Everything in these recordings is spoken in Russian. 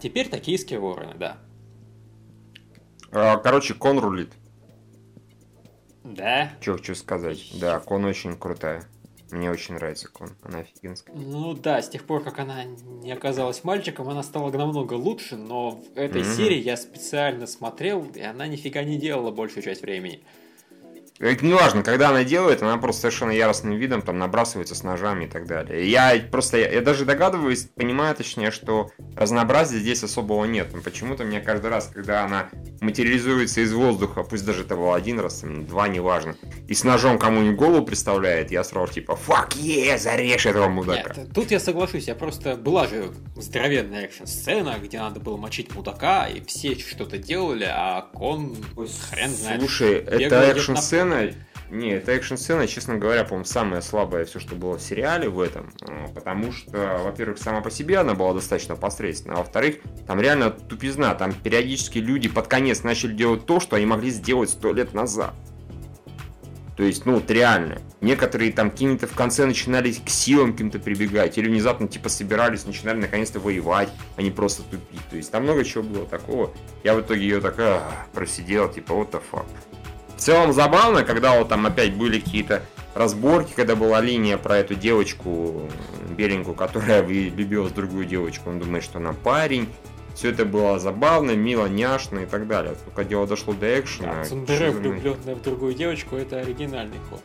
теперь токийские вороны, да. А, короче, кон рулит. Да? Че хочу сказать. Да, кон очень крутая. Мне очень нравится кон. Она офигенская. Ну да, с тех пор, как она не оказалась мальчиком, она стала намного лучше, но в этой Мгм. серии я специально смотрел, и она нифига не делала большую часть времени. Это не важно, когда она делает, она просто совершенно яростным видом там набрасывается с ножами и так далее. Я просто, я, я даже догадываюсь, понимаю точнее, что разнообразия здесь особого нет. Почему-то мне каждый раз, когда она материализуется из воздуха, пусть даже это был один раз, там, два, неважно, и с ножом кому-нибудь голову представляет, я сразу типа, фак, е, зарежь этого мудака. Нет, тут я соглашусь, я просто... Была же здоровенная экшн-сцена, где надо было мочить мудака, и все что-то делали, а Кон хрен знает. Слушай, это где-то на экшн-сцена... Не, это экшн-сцена, честно говоря, по-моему, самая слабая все, что было в сериале в этом. э, Потому что, во-первых, сама по себе она была достаточно посредственна. А во-вторых, там реально тупизна. Там периодически люди под конец начали делать то, что они могли сделать сто лет назад. То есть, ну, вот реально. Некоторые там какими-то в конце начинали к силам каким-то прибегать, или внезапно типа собирались, начинали наконец-то воевать, а не просто тупить. То есть там много чего было такого. Я в итоге ее такая просидел, типа, what the fuck. В целом забавно, когда вот там опять были какие-то разборки, когда была линия про эту девочку беленькую, которая влюбилась в другую девочку, он думает, что она парень. Все это было забавно, мило, няшно и так далее. Только дело дошло до экшена. Да, Цундере, влюбленная в другую девочку, это оригинальный ход.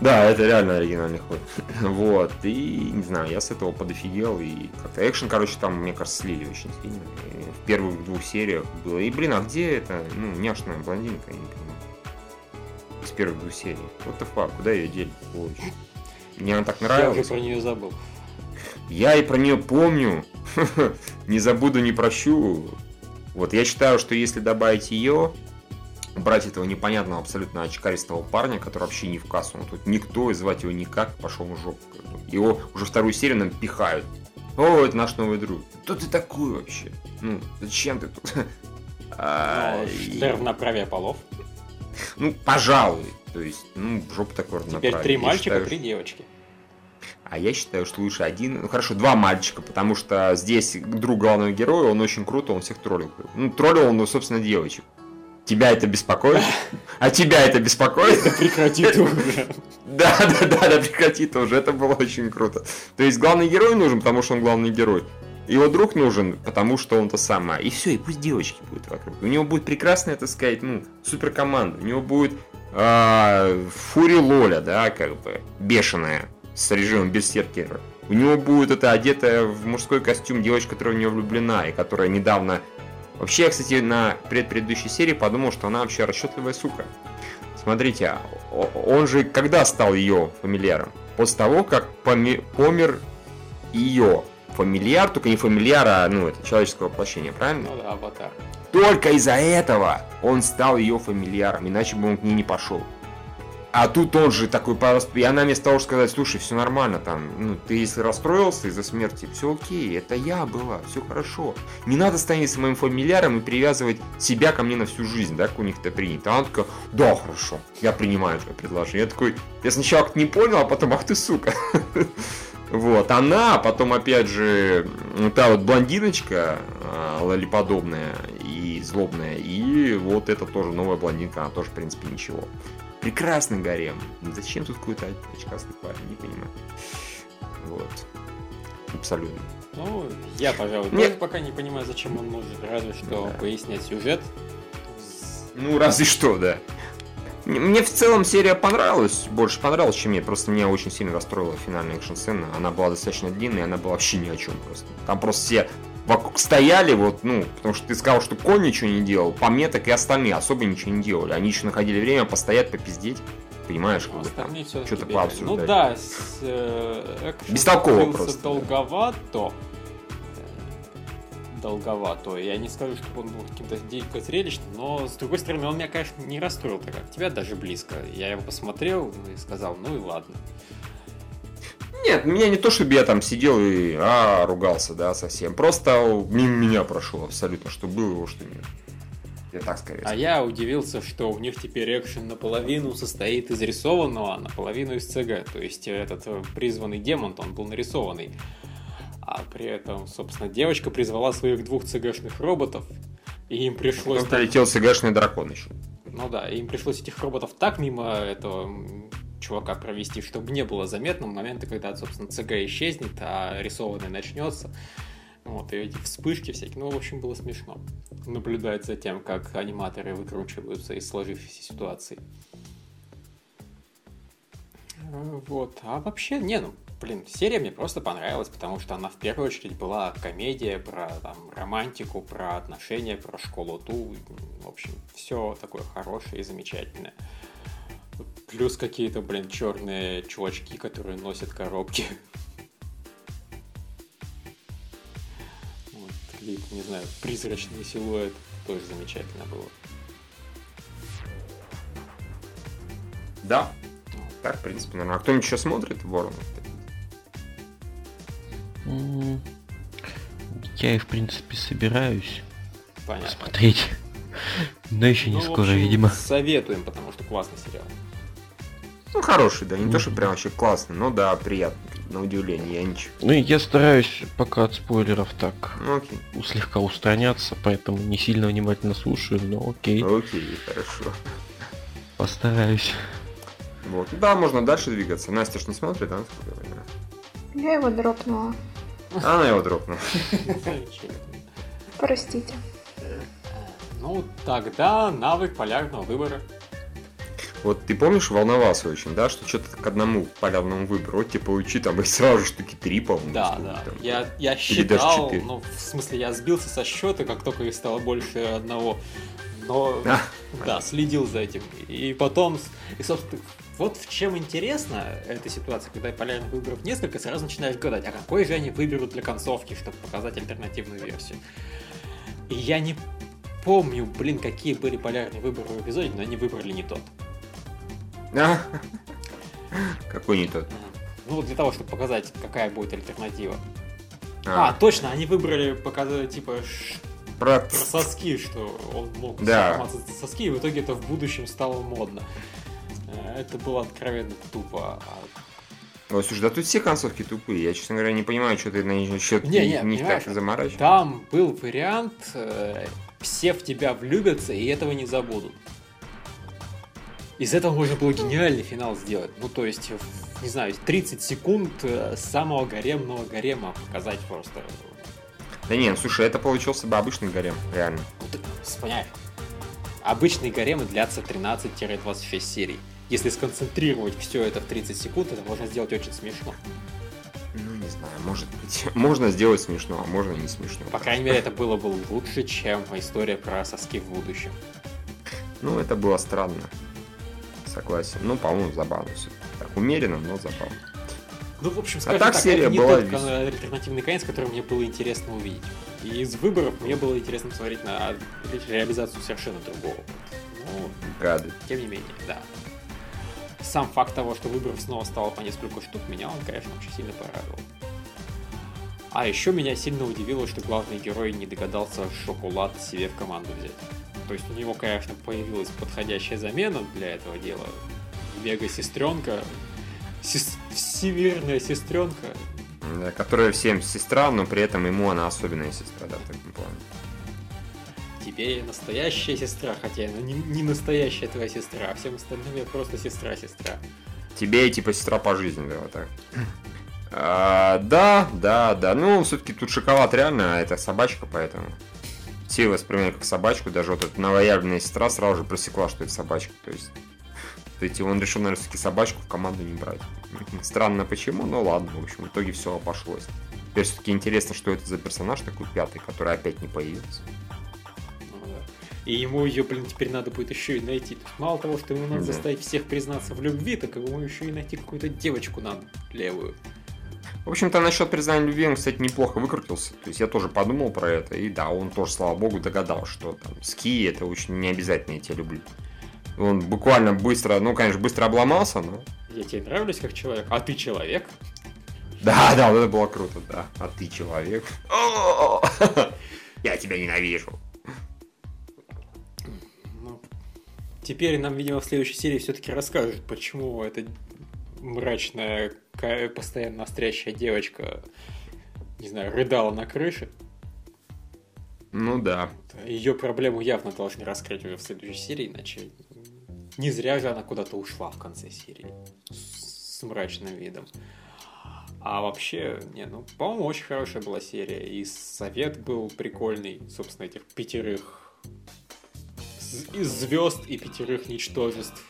Да, это реально оригинальный ход. Вот. И не знаю, я с этого подофигел. И как-то экшен, короче, там, мне кажется, слили очень сильно. И в первых двух сериях было. И блин, а где это? Ну, няшная блондинка, я не понимаю. Из первых двух серий. Вот the fuck, куда ее дели? сволочь? Мне она так Я уже нравилась. про нее забыл. Я и про нее помню. не забуду, не прощу. Вот я считаю, что если добавить ее, брать этого непонятного абсолютно очкаристого парня, который вообще не в кассу, он тут никто, и звать его никак, пошел в жопу. Его уже вторую серию нам пихают. О, это наш новый друг. Кто ты такой вообще? Ну, зачем ты тут? А, Но и- Штер в направе полов. Ну, пожалуй. То есть, ну, в жопу такой Теперь три мальчика, три девочки. А я считаю, что лучше один, ну хорошо, два мальчика, потому что здесь друг главного героя, он очень круто, он всех троллил. Ну, троллил он, ну, собственно, девочек. Тебя это беспокоит? А тебя это беспокоит? Прекрати ты уже. Да, да, да, да, прекрати тоже, это было очень круто. То есть главный герой нужен, потому что он главный герой. Его друг нужен, потому что он то самое. И все, и пусть девочки будут вокруг. У него будет прекрасная, так сказать, ну, супер команда. У него будет а, Фури Лоля, да, как бы, бешеная, с режимом берсеркера. У него будет эта одетая в мужской костюм девочка, которая в него влюблена, и которая недавно... Вообще, я, кстати, на предпредыдущей серии подумал, что она вообще расчетливая сука. Смотрите, он же когда стал ее фамильяром? После того, как помер ее фамильяр, только не фамильяр, а ну, это человеческое воплощение, правильно? Ну да, аватар. Только из-за этого он стал ее фамильяром, иначе бы он к ней не пошел. А тут он же такой порос... И она вместо того, чтобы сказать, слушай, все нормально там, ну, ты если расстроился из-за смерти, все окей, это я была, все хорошо. Не надо становиться моим фамильяром и привязывать себя ко мне на всю жизнь, да, как у них это принято. А он такой, да, хорошо, я принимаю твое предложение. Я такой, я сначала не понял, а потом, ах ты сука. Вот, она, потом опять же, та вот блондиночка, а, лолиподобная и злобная, и вот это тоже новая блондинка, она тоже, в принципе, ничего. Прекрасный гарем. Зачем тут какой-то очкастый парень, не понимаю. Вот. Абсолютно. Ну, я, пожалуй, Нет. тоже пока не понимаю, зачем он нужен. Разве что Да. пояснять сюжет. Ну, разве что, да. Мне- в целом серия понравилась, больше понравилась, чем мне. Просто меня очень сильно расстроила финальная экшн-сцена. Она была достаточно длинная, она была вообще ни о чем просто. Там просто все вокруг стояли, вот, ну, потому что ты сказал, что конь ничего не делал, по мне так и остальные особо ничего не делали. Они еще находили время постоять, попиздеть, понимаешь, как Ну, бы там. что-то пообсуждать. Ну да, с, э, экшен Бестолково длился просто, да. долговато. Э, Долговато. Я не скажу, что он был каким-то дико зрелищным, но с другой стороны, он меня, конечно, не расстроил так как тебя, даже близко. Я его посмотрел и сказал, ну и ладно. Нет, меня не то, чтобы я там сидел и а, ругался, да, совсем. Просто мимо меня прошел абсолютно, что было его, что нет. Я так скорее. А я удивился, что у них теперь экшен наполовину состоит из рисованного, а наполовину из ЦГ. То есть этот э, призванный демон, он был нарисованный. А а при этом, собственно, девочка призвала своих двух ЦГшных роботов, и им пришлось... Ну, полетел ЦГшный дракон еще. Ну да, им пришлось этих роботов так мимо этого чувака провести, чтобы не было заметно момента, когда, собственно, ЦГ исчезнет, а рисованный начнется. Вот, и эти вспышки всякие. Ну, в общем, было смешно наблюдать за тем, как аниматоры выкручиваются из сложившейся ситуации. Вот. А вообще, не, ну, блин, серия мне просто понравилась, потому что она в первую очередь была комедия про там, романтику, про отношения, про школу ту. В общем, все такое хорошее и замечательное. Плюс какие-то, блин, черные чувачки, которые носят коробки. Вот, клип, не знаю, призрачный силуэт. Тоже замечательно было. Да. Так, в принципе, наверное. А кто-нибудь еще смотрит Ворон? Я и, в принципе, собираюсь Понятно. смотреть. Но еще не Ну, скоро, общем, видимо. Советуем, потому что классный сериал. Ну, хороший, да. Не то, что прям вообще классный, но да, приятный. На удивление, я ничего. Ну, я стараюсь пока от спойлеров так Ну, окей. слегка устраняться, поэтому не сильно внимательно слушаю, но окей, Окей, хорошо. постараюсь. Вот. Да, можно дальше двигаться. Настя ж не смотрит, да? насколько я понимаю? Я его дропнула. Она его дропнула. Простите. Ну, тогда навык полярного выбора. Вот ты помнишь, волновался очень, да, что что-то к одному полярному выбору, вот тебе получи там и сразу же штуки три, по-моему. Да, сколько да. там. Я, я считал, ну, в смысле, я сбился со счета, как только их стало больше одного. Но, А, да, следил за этим. И потом, и, собственно, вот в чем интересно эта ситуация, когда полярных выборов несколько, сразу начинаешь гадать, а какой же они выберут для концовки, чтобы показать альтернативную версию. И я не помню, блин, какие были полярные выборы в эпизоде, но они выбрали не тот. Какой не тот. Ну, для того, чтобы показать, какая будет альтернатива. А, А, точно, они выбрали показать, типа, про... про соски, что он мог Да. соски, и в итоге это в будущем стало модно. Э, Это было откровенно тупо. А Ой, слушай, да тут все концовки тупые. Я, честно говоря, не понимаю, что ты на счет Не, не, них так заморачиваешь. Там был вариант, э, все в тебя влюбятся и этого не забудут. Из этого можно было гениальный финал сделать. Ну, то есть, не знаю, 30 секунд э, самого гаремного гарема показать просто. Да не, ну, слушай, это получился бы обычный гарем, реально. Ну, ты понимаешь, обычные гаремы длятся 13-26 серий. Если сконцентрировать все это в 30 секунд, это можно сделать очень смешно. Ну, не знаю, может быть. Можно сделать смешно, а можно не смешно. По крайней мере, это было бы лучше, чем история про соски в будущем. Ну, это было странно. Согласен. Ну, по-моему, забавно все. Так, умеренно, но забавно. Ну, в общем, скажем так так, серия это не была тот альтернативный конец, который мне было интересно увидеть. И из выборов мне было интересно посмотреть на реализацию совершенно другого. Ну, Гады. тем не менее, да. Сам факт того, что выборов снова стало по несколько штук, меня он, конечно, очень сильно порадовал. А еще меня сильно удивило, что главный герой не догадался шоколад себе в команду взять. То есть у него, конечно, появилась подходящая замена для этого дела. Мега-сестренка, сес- всемирная сестренка. Да, которая всем сестра, но при этом ему она особенная сестра, да, в таком плане. Я настоящая сестра, хотя она не, не настоящая твоя сестра, а всем остальным я просто сестра-сестра. Тебе типа сестра по жизни, да, вот так. А, да, да, да. Ну, все-таки тут шоколад реально, а это собачка, поэтому. Все его воспринимают как собачку, даже вот эта новоявленная сестра сразу же просекла, что это собачка. То есть, есть он решил, наверное, все-таки собачку в команду не брать. Странно почему, но ладно, в общем, в итоге все обошлось. Теперь все-таки интересно, что это за персонаж такой пятый, который опять не появился. И ему ее, блин, теперь надо будет еще и найти. То есть мало того, что ему надо Да. заставить всех признаться в любви, так ему еще и найти какую-то девочку надо левую. В общем-то, насчет признания любви он, кстати, неплохо выкрутился. То есть я тоже подумал про это, и да, он тоже, слава богу, догадался, что там ски это очень не обязательно я тебя люблю. Он буквально быстро, ну, конечно, быстро обломался, но... Я тебе нравлюсь как человек, а ты человек. Да, да, вот это было круто, да. А ты человек. Я тебя ненавижу. Теперь нам, видимо, в следующей серии все-таки расскажут, почему эта мрачная, постоянно острящая девочка не знаю, рыдала на крыше. Ну да. Ее проблему явно должны раскрыть уже в следующей серии, иначе не зря же она куда-то ушла в конце серии с мрачным видом. А вообще, не, ну, по-моему, очень хорошая была серия. И совет был прикольный, собственно, этих пятерых из звезд и пятерых ничтожеств.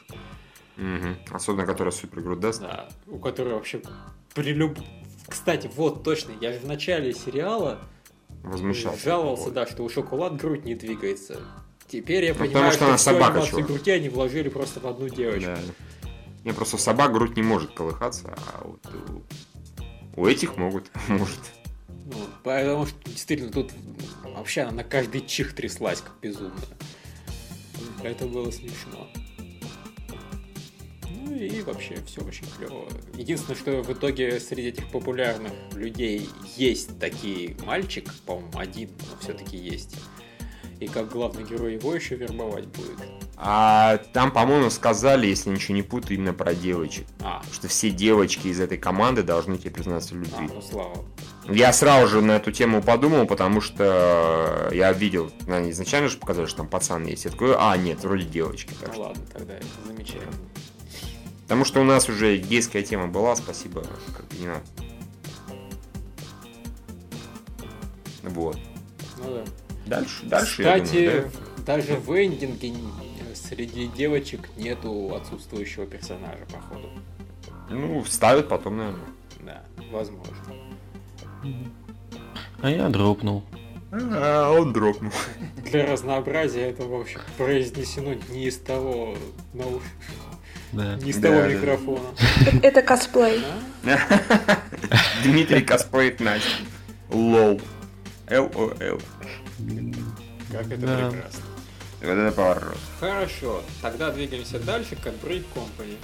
Угу. Особенно, которая супер грудь даст. Да, у которой вообще при люб... Кстати, вот, точно, я же в начале сериала Возмущался. жаловался, Вот. да, что у Шоколад грудь не двигается. Теперь я Ну, понимаю, потому что она всю собака, анимацию чувак. груди они вложили просто в одну девочку. Да. Не, просто собак грудь не может колыхаться, а вот у, у этих могут, может. Ну, потому что действительно тут вообще она на каждый чих тряслась, как безумно. Это было смешно. Ну и вообще все очень клево. Единственное, что в итоге среди этих популярных людей есть такие мальчик, по-моему, один, но все-таки есть. И как главный герой его еще вербовать будет. А там, по-моему, сказали, если ничего не путаю, именно про девочек. А, Что все девочки из этой команды должны тебе признаться в а любви. ну слава. Я сразу же на эту тему подумал, потому что я видел, ну, изначально же показали, что там пацан есть. Я такой, а, нет, вроде девочки. Так Ну что- ладно, тогда это замечательно. Потому что у нас уже гейская тема была, спасибо, как не надо. Вот. Ну да. Дальше, дальше, я Кстати, думаю, даже в эндинге среди девочек нету отсутствующего персонажа, походу. да? Ну, вставят потом, наверное. Да, возможно. А я дропнул. А, он дропнул. Для разнообразия это, в общем, произнесено не из того науш... Да. не из Да, того да, да. микрофона. Это косплей. А? Дмитрий косплеит Настю. Лол. Л-О-Л. Как это Да. прекрасно. Вот это поворот. Хорошо, тогда двигаемся дальше к Break Company.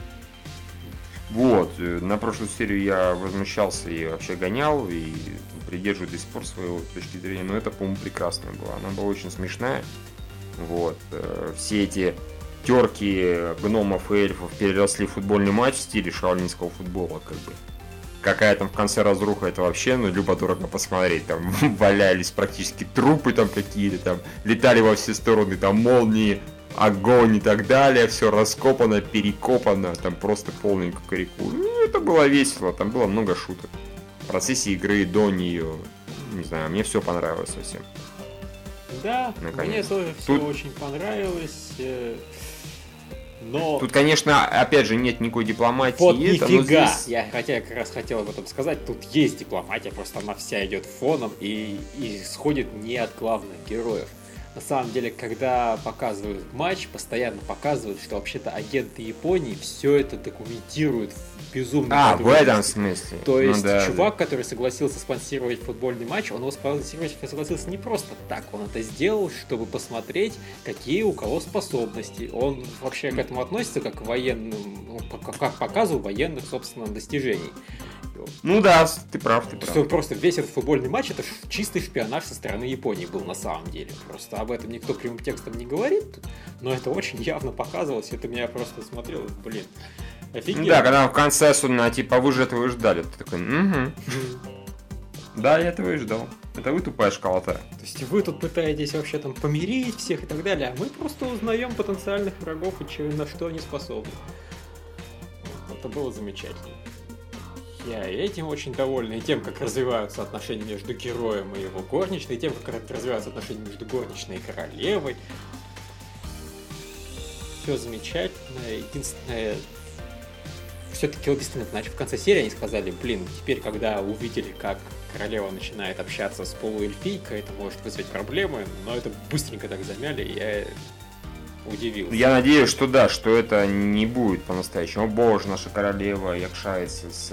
Вот, э, на прошлую серию я возмущался и вообще гонял, и придерживаю до сих пор своего точки зрения, но это, по-моему, прекрасная была. Она была очень смешная. Вот. э, Все эти терки гномов и эльфов переросли в футбольный матч в стиле шаолинского футбола, как бы. Какая там в конце разруха, это вообще, ну, любо дорого посмотреть. Там валялись практически трупы там какие-то, там летали во все стороны, там молнии, огонь и так далее, все раскопано, перекопано, там просто полный кукареку. Ну, это было весело, там было много шуток. В процессе игры до нее, не знаю, мне все понравилось совсем. Да, мне Наконец. тоже все Тут- очень понравилось. Но Тут, конечно, опять же, нет никакой дипломатии. вот это, нифига! здесь- Я хотя как раз хотел об этом сказать. Тут есть дипломатия, просто она вся идет фоном и, и исходит не от главных героев. На самом деле, когда показывают матч, постоянно показывают, что вообще-то агенты Японии все это документируют в безумном А, в этом смысле. То Ну есть да, чувак, который согласился спонсировать футбольный матч, он его спонсировать согласился не просто так, он это сделал, чтобы посмотреть, какие у кого способности. Он вообще к этому относится как к военным, ну, как к показу военных, собственно, достижений. да. Ну да, ты прав, ты Что прав. просто весь этот футбольный матч это чистый шпионаж со стороны Японии был на самом деле. Просто об этом никто прямым текстом не говорит, но это очень явно показывалось. Это меня просто смотрел, блин, офигенно. Да, когда в конце особенно, типа, вы же этого и ждали. Ты такой, угу. Да, я этого и ждал. Это вы тупая школота. То есть вы тут пытаетесь вообще там помирить всех и так далее, а мы просто узнаем потенциальных врагов и че- на что они способны. Это было замечательно. Я этим очень доволен, и тем, как развиваются отношения между героем и его горничной, и тем, как развиваются отношения между горничной и королевой. Все замечательно. Единственное, все-таки действительно, значит, в конце серии они сказали, блин, теперь, когда увидели, как королева начинает общаться с полуэльфийкой, это может вызвать проблемы, но это быстренько так замяли, и я удивился. Я надеюсь, что да, что это не будет по-настоящему. О боже, наша королева якшается с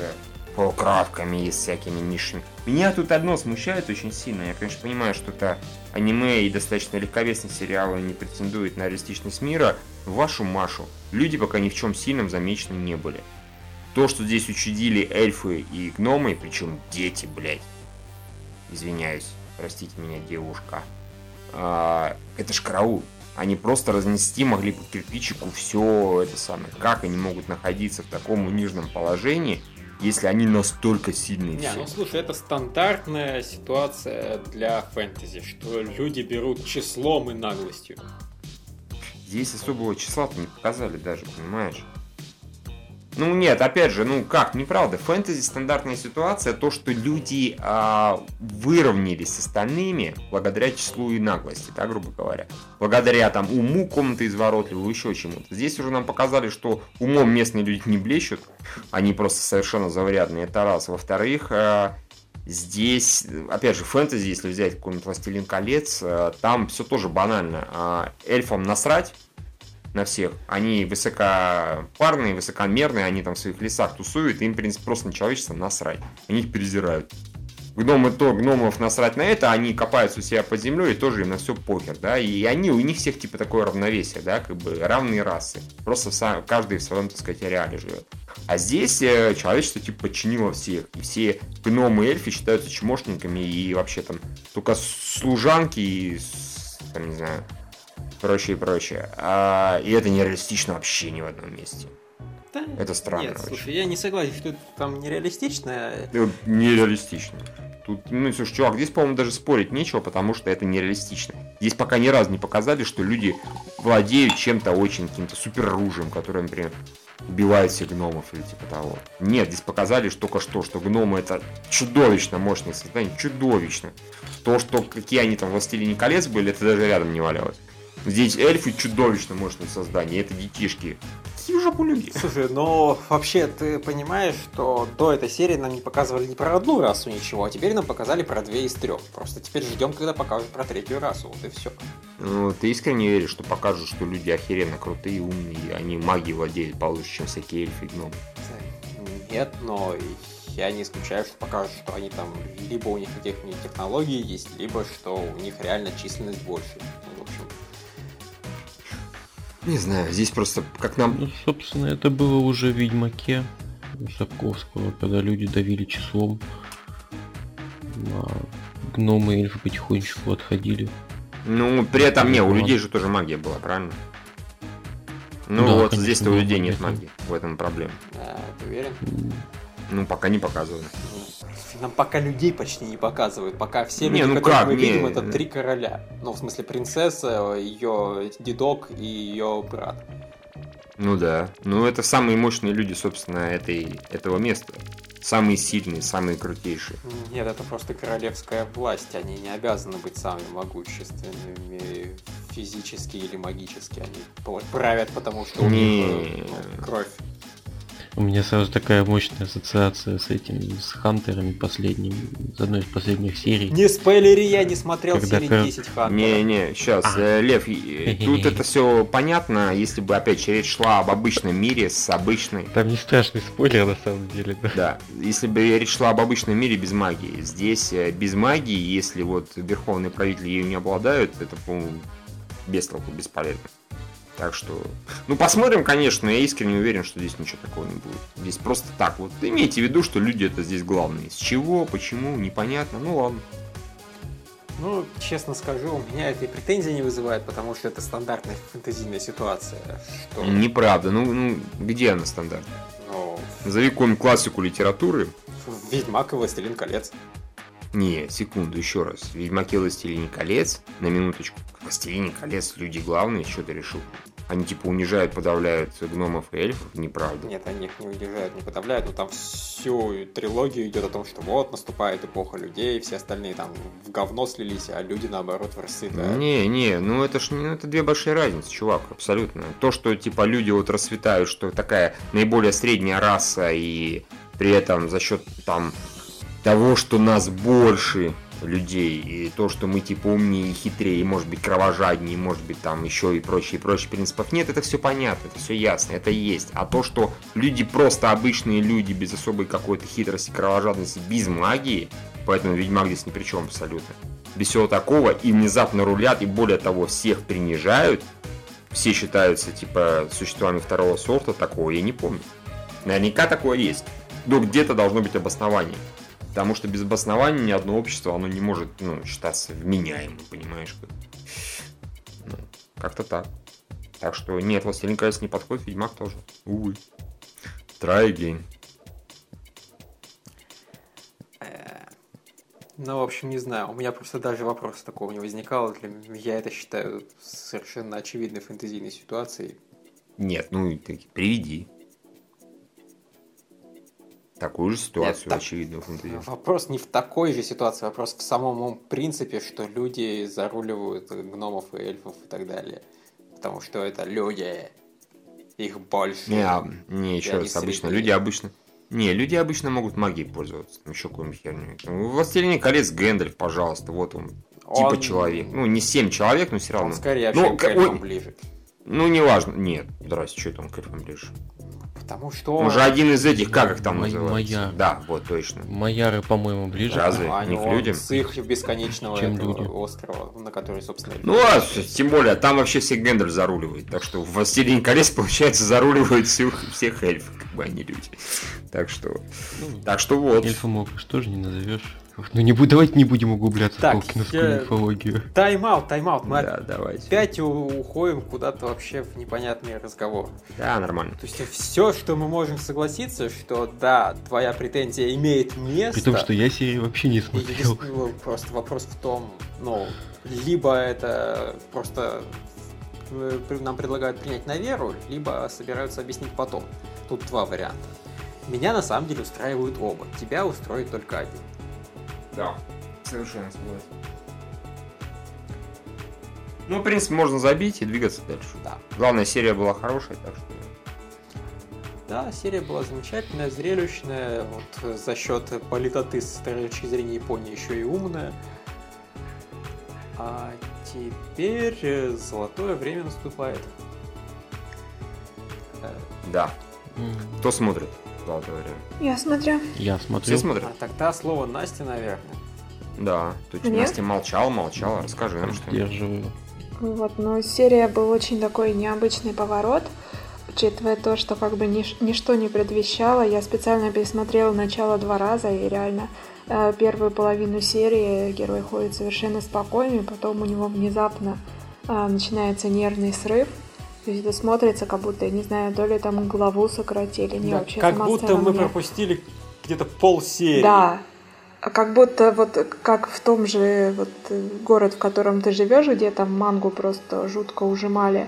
полукравками и с всякими низшими. Меня тут одно смущает очень сильно. Я, конечно, понимаю, что это аниме и достаточно легковесный сериал и не претендует на реалистичность мира. Вашу Машу. Люди пока ни в чем сильном замечены не были. То, что здесь учудили эльфы и гномы, причем дети, блядь. Извиняюсь, простите меня, девушка. А, это ж караул. Они просто разнести могли по кирпичику все это самое. Как они могут находиться в таком униженном положении если они настолько сильные Не, все? ну слушай, это стандартная ситуация для фэнтези, что люди берут числом и наглостью. Здесь особого числа-то не показали даже, понимаешь? Ну нет, опять же, ну как, неправда. Фэнтези стандартная ситуация, то, что люди а, выровнялись с остальными благодаря числу и наглости, да, грубо говоря. Благодаря там уму изворотливого, еще чему-то. Здесь уже нам показали, что умом местные люди не блещут, они просто совершенно заурядные, это раз. Во-вторых, а, Здесь, опять же, фэнтези, если взять какой-нибудь «Властелин колец», а, там все тоже банально. А, Эльфам насрать, на всех. Они высокопарные, высокомерные, они там в своих лесах тусуют, им, в принципе, просто на человечество насрать. Они их презирают. Гномы то, гномов насрать на это, они копаются у себя под землей и тоже им на все похер, да, и они, у них всех типа такое равновесие, да, как бы равные расы. Просто сам, каждый в своем, так сказать, реале живет. А здесь э, человечество типа подчинило всех, и все гномы и эльфы считаются чмошниками и вообще там только служанки и, там, не знаю, прочее, прочее. А, и это нереалистично вообще ни в одном месте. Да, Это странно Нет, очень. слушай, я не согласен, что это там нереалистично. Это нереалистично. Тут, ну, слушай, чувак, здесь, по-моему, даже спорить нечего, потому что это нереалистично. Здесь пока ни разу не показали, что люди владеют чем-то очень, каким-то супероружием, которое, например, убивает всех гномов или типа того. Нет, здесь показали что только что, что гномы это чудовищно мощное создание, чудовищно. То, что какие они там в «Властелине колец» были, это даже рядом не валялось. Здесь эльфы чудовищно мощное создание, это детишки. Какие жопу люди? Слушай, но вообще ты понимаешь, что до этой серии нам не показывали ни про одну расу ничего, а теперь нам показали про две из трех. Просто теперь ждем, когда покажут про третью расу, вот и все. Ну, ты искренне веришь, что покажут, что люди охеренно крутые, умные, они магией владеют получше, чем всякие эльфы и гномы. Нет, но я не исключаю, что покажут, что они там либо у них каких-нибудь технологий есть, либо что у них реально численность больше. Ну, в общем, Не знаю, здесь просто как нам... Ну, собственно, это было уже в Ведьмаке Сапковского, когда люди давили числом. А гномы и эльфы потихонечку отходили. Ну, при этом не, у людей же тоже магия была, правильно? Ну Да, вот здесь-то у людей нет магии, в этом проблема. да, ты уверен? Ну, пока не показывали. Нам пока людей почти не показывают. Пока все Не, люди, ну которых как, мы не, видим, это не. три короля. Ну, в смысле, принцесса, ее дедок и ее брат. Ну да. Ну, это самые мощные люди, собственно, этой, этого места. Самые сильные, самые крутейшие. Нет, это просто королевская власть. Они не обязаны быть самыми могущественными физически или магически. Они правят, потому что у Не. них э, ну, кровь. У меня сразу такая мощная ассоциация с этим, с Хантерами последним, из одной из последних серий. Не спойлери, я не смотрел Когда серии кор- 10 Хантера. Не-не, сейчас, А. Лев, тут это все понятно, если бы опять речь шла об обычном мире с обычной Там не страшный спойлер на самом деле, да. Да, если бы речь шла об обычном мире без магии. Здесь э, без магии, если вот верховные правители ею не обладают, это, по-моему, без толку, бесполезно. Так что, ну посмотрим, конечно, я искренне уверен, что здесь ничего такого не будет. Здесь просто так вот. Имейте в виду, что люди это здесь главные. С чего, почему, непонятно, ну ладно. Ну, честно скажу, у меня это и претензии не вызывает, потому что это стандартная фэнтезийная ситуация. Что, Неправда, ну, ну где она стандарт? ну, Назови какую-нибудь классику литературы. Ведьмак и Властелин колец. Не, секунду, еще раз. Ведьмаки Властелине колец, на минуточку. Властелине колец люди главные, что ты решил? Они типа унижают, подавляют гномов и эльфов? Неправда. Нет, они их не удержают, не подавляют, но там всю трилогию идет о том, что вот наступает эпоха людей, все остальные там в говно слились, а люди наоборот расцветают. Не, не, ну это ж ну, это две большие разницы, чувак, абсолютно. То, что типа люди вот расцветают, что такая наиболее средняя раса и при этом за счет там того, что нас больше людей, и то, что мы типа умнее и хитрее, и может быть кровожаднее, и может быть там еще и прочие, и прочие принципов. Нет, это все понятно, это все ясно, это есть. А то, что люди просто обычные люди без особой какой-то хитрости, кровожадности, без магии, поэтому Ведьмак здесь ни при чем абсолютно. Без всего такого и внезапно рулят, и более того, всех принижают, все считаются типа существами второго сорта, такого я не помню. Наверняка такое есть. Но где-то должно быть обоснование. Потому что без обоснования ни одно общество, оно не может ну, считаться вменяемым, понимаешь? Ну, как-то так. Так что нет, Властелин колец не подходит, Ведьмак тоже. Увы. Try again. Ну, в общем, не знаю. У меня просто даже вопрос такого не возникало. Для это считаю совершенно очевидной фэнтезийной ситуацией. Нет, ну, приведи. Такую же ситуацию, Нет, фэнтези. Вопрос не в такой же ситуации, вопрос в самом принципе, что люди заруливают гномов и эльфов и так далее. Потому что это люди. Их больше. Не, а, не, еще раз, обычно среди. люди обычно... Не, люди обычно могут магией пользоваться, там еще какой-нибудь херню. Там, В «Властелине колец» Гэндальф, пожалуйста, вот он, типа Он- человек. Ну, не семь человек, но все равно. Он скорее Ну, вообще к к- эльфам ой. ближе. Ну, неважно. Нет, здрасте, что это он к эльфам ближе? Потому что Он же один из этих, как их там Мо- называется? моя. Да, вот, точно. Майяры, по-моему, ближе. Разве? А, не к людям? С их бесконечного Чем этого люди. острова, на который, собственно, Ну, а тем более, там вообще всех Гэндальф заруливает. Так что в «Властелине колец», получается, заруливают всех, всех эльфов, как бы они люди. Так что... Ну, Так что вот. Эльфоморф тоже не назовешь. Ну не буду, давайте не будем углубляться Так, в толкиновскую я- мифологию. Тайм-аут, тайм-аут. Мы Да, давайте. опять у- уходим куда-то вообще в непонятный разговор. Да, нормально. То есть все, что мы можем согласиться, что да, твоя претензия имеет место. При том, что я серию вообще не И смотрел. единственное, ну, просто вопрос в том, ну, либо это просто э, нам предлагают принять на веру, либо собираются объяснить потом. Тут два варианта. Меня на самом деле устраивают оба. Тебя устроит только один. Да, совершенно согласен. Ну, в принципе, можно забить и двигаться дальше. Да. Главная серия была хорошая, так что... Да, серия была замечательная, зрелищная, вот, э, за счет политоты с точки зрения Японии еще и умная. А теперь э, золотое время наступает. Э, Да. Кто смотрит? Золотое время. Я смотрю. Я Все смотрел. смотрят? А тогда слово Насте, наверное. Да. Точно. Мне? Настя молчала, молчала. Расскажи нам, что... Поддерживаю. Вот, но серия был очень такой необычный поворот, учитывая то, что как бы ниш- ничто не предвещало. Я специально пересмотрела начало два раза, и реально э, первую половину серии герой ходит совершенно спокойный, потом у него внезапно э, начинается нервный срыв. То есть это смотрится, как будто, я не знаю, то ли там голову сократили, не Да, вообще как будто мы мне- пропустили где-то полсерии. Да. А Как будто вот как в том же вот э, город, в котором ты живешь, где там мангу просто жутко ужимали.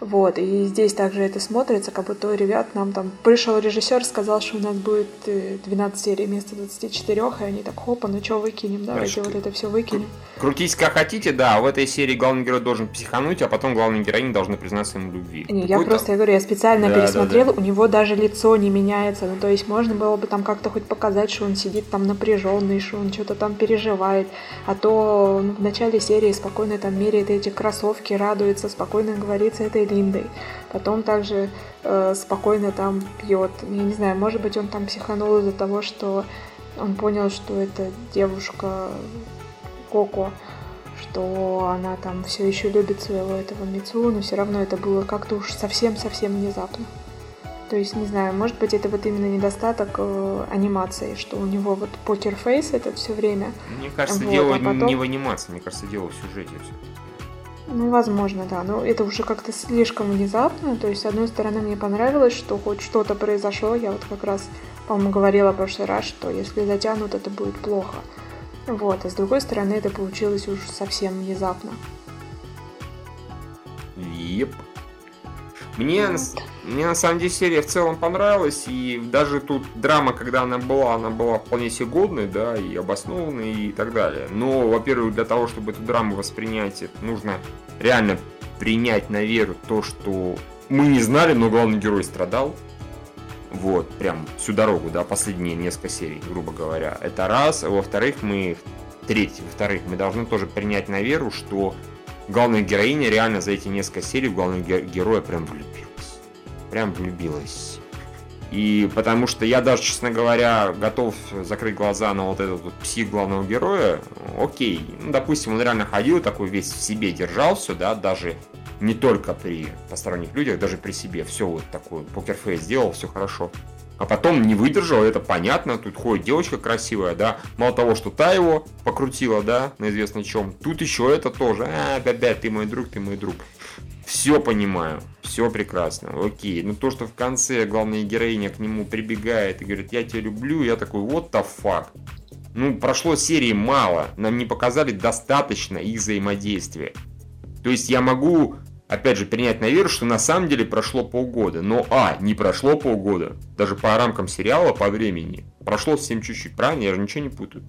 Вот, и здесь также это смотрится, как будто, «Ой, ребят, нам там пришел режиссер, сказал, что у нас будет э, 12 серий вместо 24, и они так, хопа, ну что выкинем, давайте Значит, вот это все выкинем. Крутись как хотите, да. В этой серии главный герой должен психануть, а потом главная героиня должна признаться ему в любви. Не, я просто, я говорю, я специально Да, пересмотрела, да, у него даже лицо не меняется. Ну, то есть можно было бы там как-то хоть показать, что он сидит там напряженный, что он что-то там переживает. А то ну, в начале серии спокойно там меряет эти кроссовки, радуется, спокойно говорит с этой Линдой. Потом также э, спокойно там пьет. Я не знаю, может быть, он там психанул из-за того, что он понял, что это девушка Коко, что она там все еще любит своего этого Мицу, но все равно это было как-то уж совсем-совсем внезапно. То есть, не знаю, может быть, это вот именно недостаток э, анимации, что у него вот покерфейс этот все время. Мне кажется, Вот, дело а потом- не в анимации, мне кажется, дело в сюжете. всё. Ну, возможно, да. Но это уже как-то слишком внезапно. То есть, с одной стороны, мне понравилось, что хоть что-то произошло. Я вот как раз, по-моему, говорила в прошлый раз, что если затянут, это будет плохо. Вот. А с другой стороны, это получилось уж совсем внезапно. Еп. Мне, с- мне на самом деле серия в целом понравилась, и даже тут драма, когда она была, она была вполне себе годной, да, и обоснованной, и так далее. Но, во-первых, для того, чтобы эту драму воспринять, нужно реально принять на веру то, что мы не знали, но главный герой страдал. Вот, прям всю дорогу, да, последние несколько серий, грубо говоря. Это раз. А Во-вторых, мы... Третье, во-вторых, мы должны тоже принять на веру, что главная героиня реально за эти несколько серий в главного ге- героя прям влюбилась. Прям влюбилась. И потому что я даже, честно говоря, готов закрыть глаза на вот этот вот псих главного героя. Окей, ну, допустим, он реально ходил такой весь в себе держал все, да, даже не только при посторонних людях, даже при себе. Все вот такой покерфейс сделал, все хорошо. А потом не выдержал, это понятно, тут ходит девочка красивая, да, мало того, что та его покрутила, да, на известно чем, тут еще это тоже, а, бя ты мой друг, ты мой друг. Все понимаю, все прекрасно, окей. Но то, что в конце главная героиня к нему прибегает и говорит, я тебя люблю, я такой, what the fuck? Ну, прошло серии мало, нам не показали достаточно их взаимодействия. То есть я могу, опять же, принять на веру, что на самом деле прошло полгода. Но, а, не прошло полгода. Даже по рамкам сериала, по времени. Прошло совсем чуть-чуть, правильно? Я же ничего не путаю.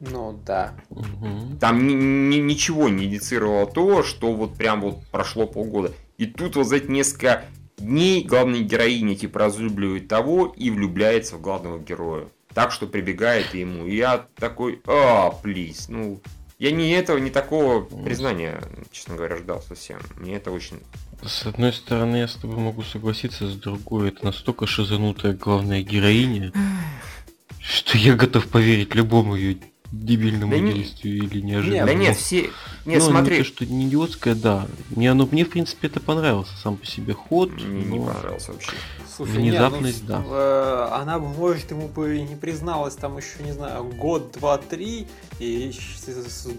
Ну да. Мгм. Там ни- ни- ничего не индицировало то, что вот прям вот прошло полгода. И тут вот за эти несколько дней главная героиня типа разлюбливает того и влюбляется в главного героя. Так что прибегает ему. И я такой, а, плиз, ну... Я не этого, не такого признания, честно говоря, ждал совсем. Мне это очень... С одной стороны, я с тобой могу согласиться, с другой, это настолько шизанутая главная героиня, что я готов поверить любому ее дебильному Да не- действию или неожиданному. Да нет, все... Нет, ну, смотри... не то, что не идиотское, да. Мне оно, мне в принципе это понравился сам по себе ход. Мне не но- понравился вообще. Слушай, Внезапность, не, да. ну, э, она бы, может, ему бы не призналась там еще, не знаю, год, два, три, и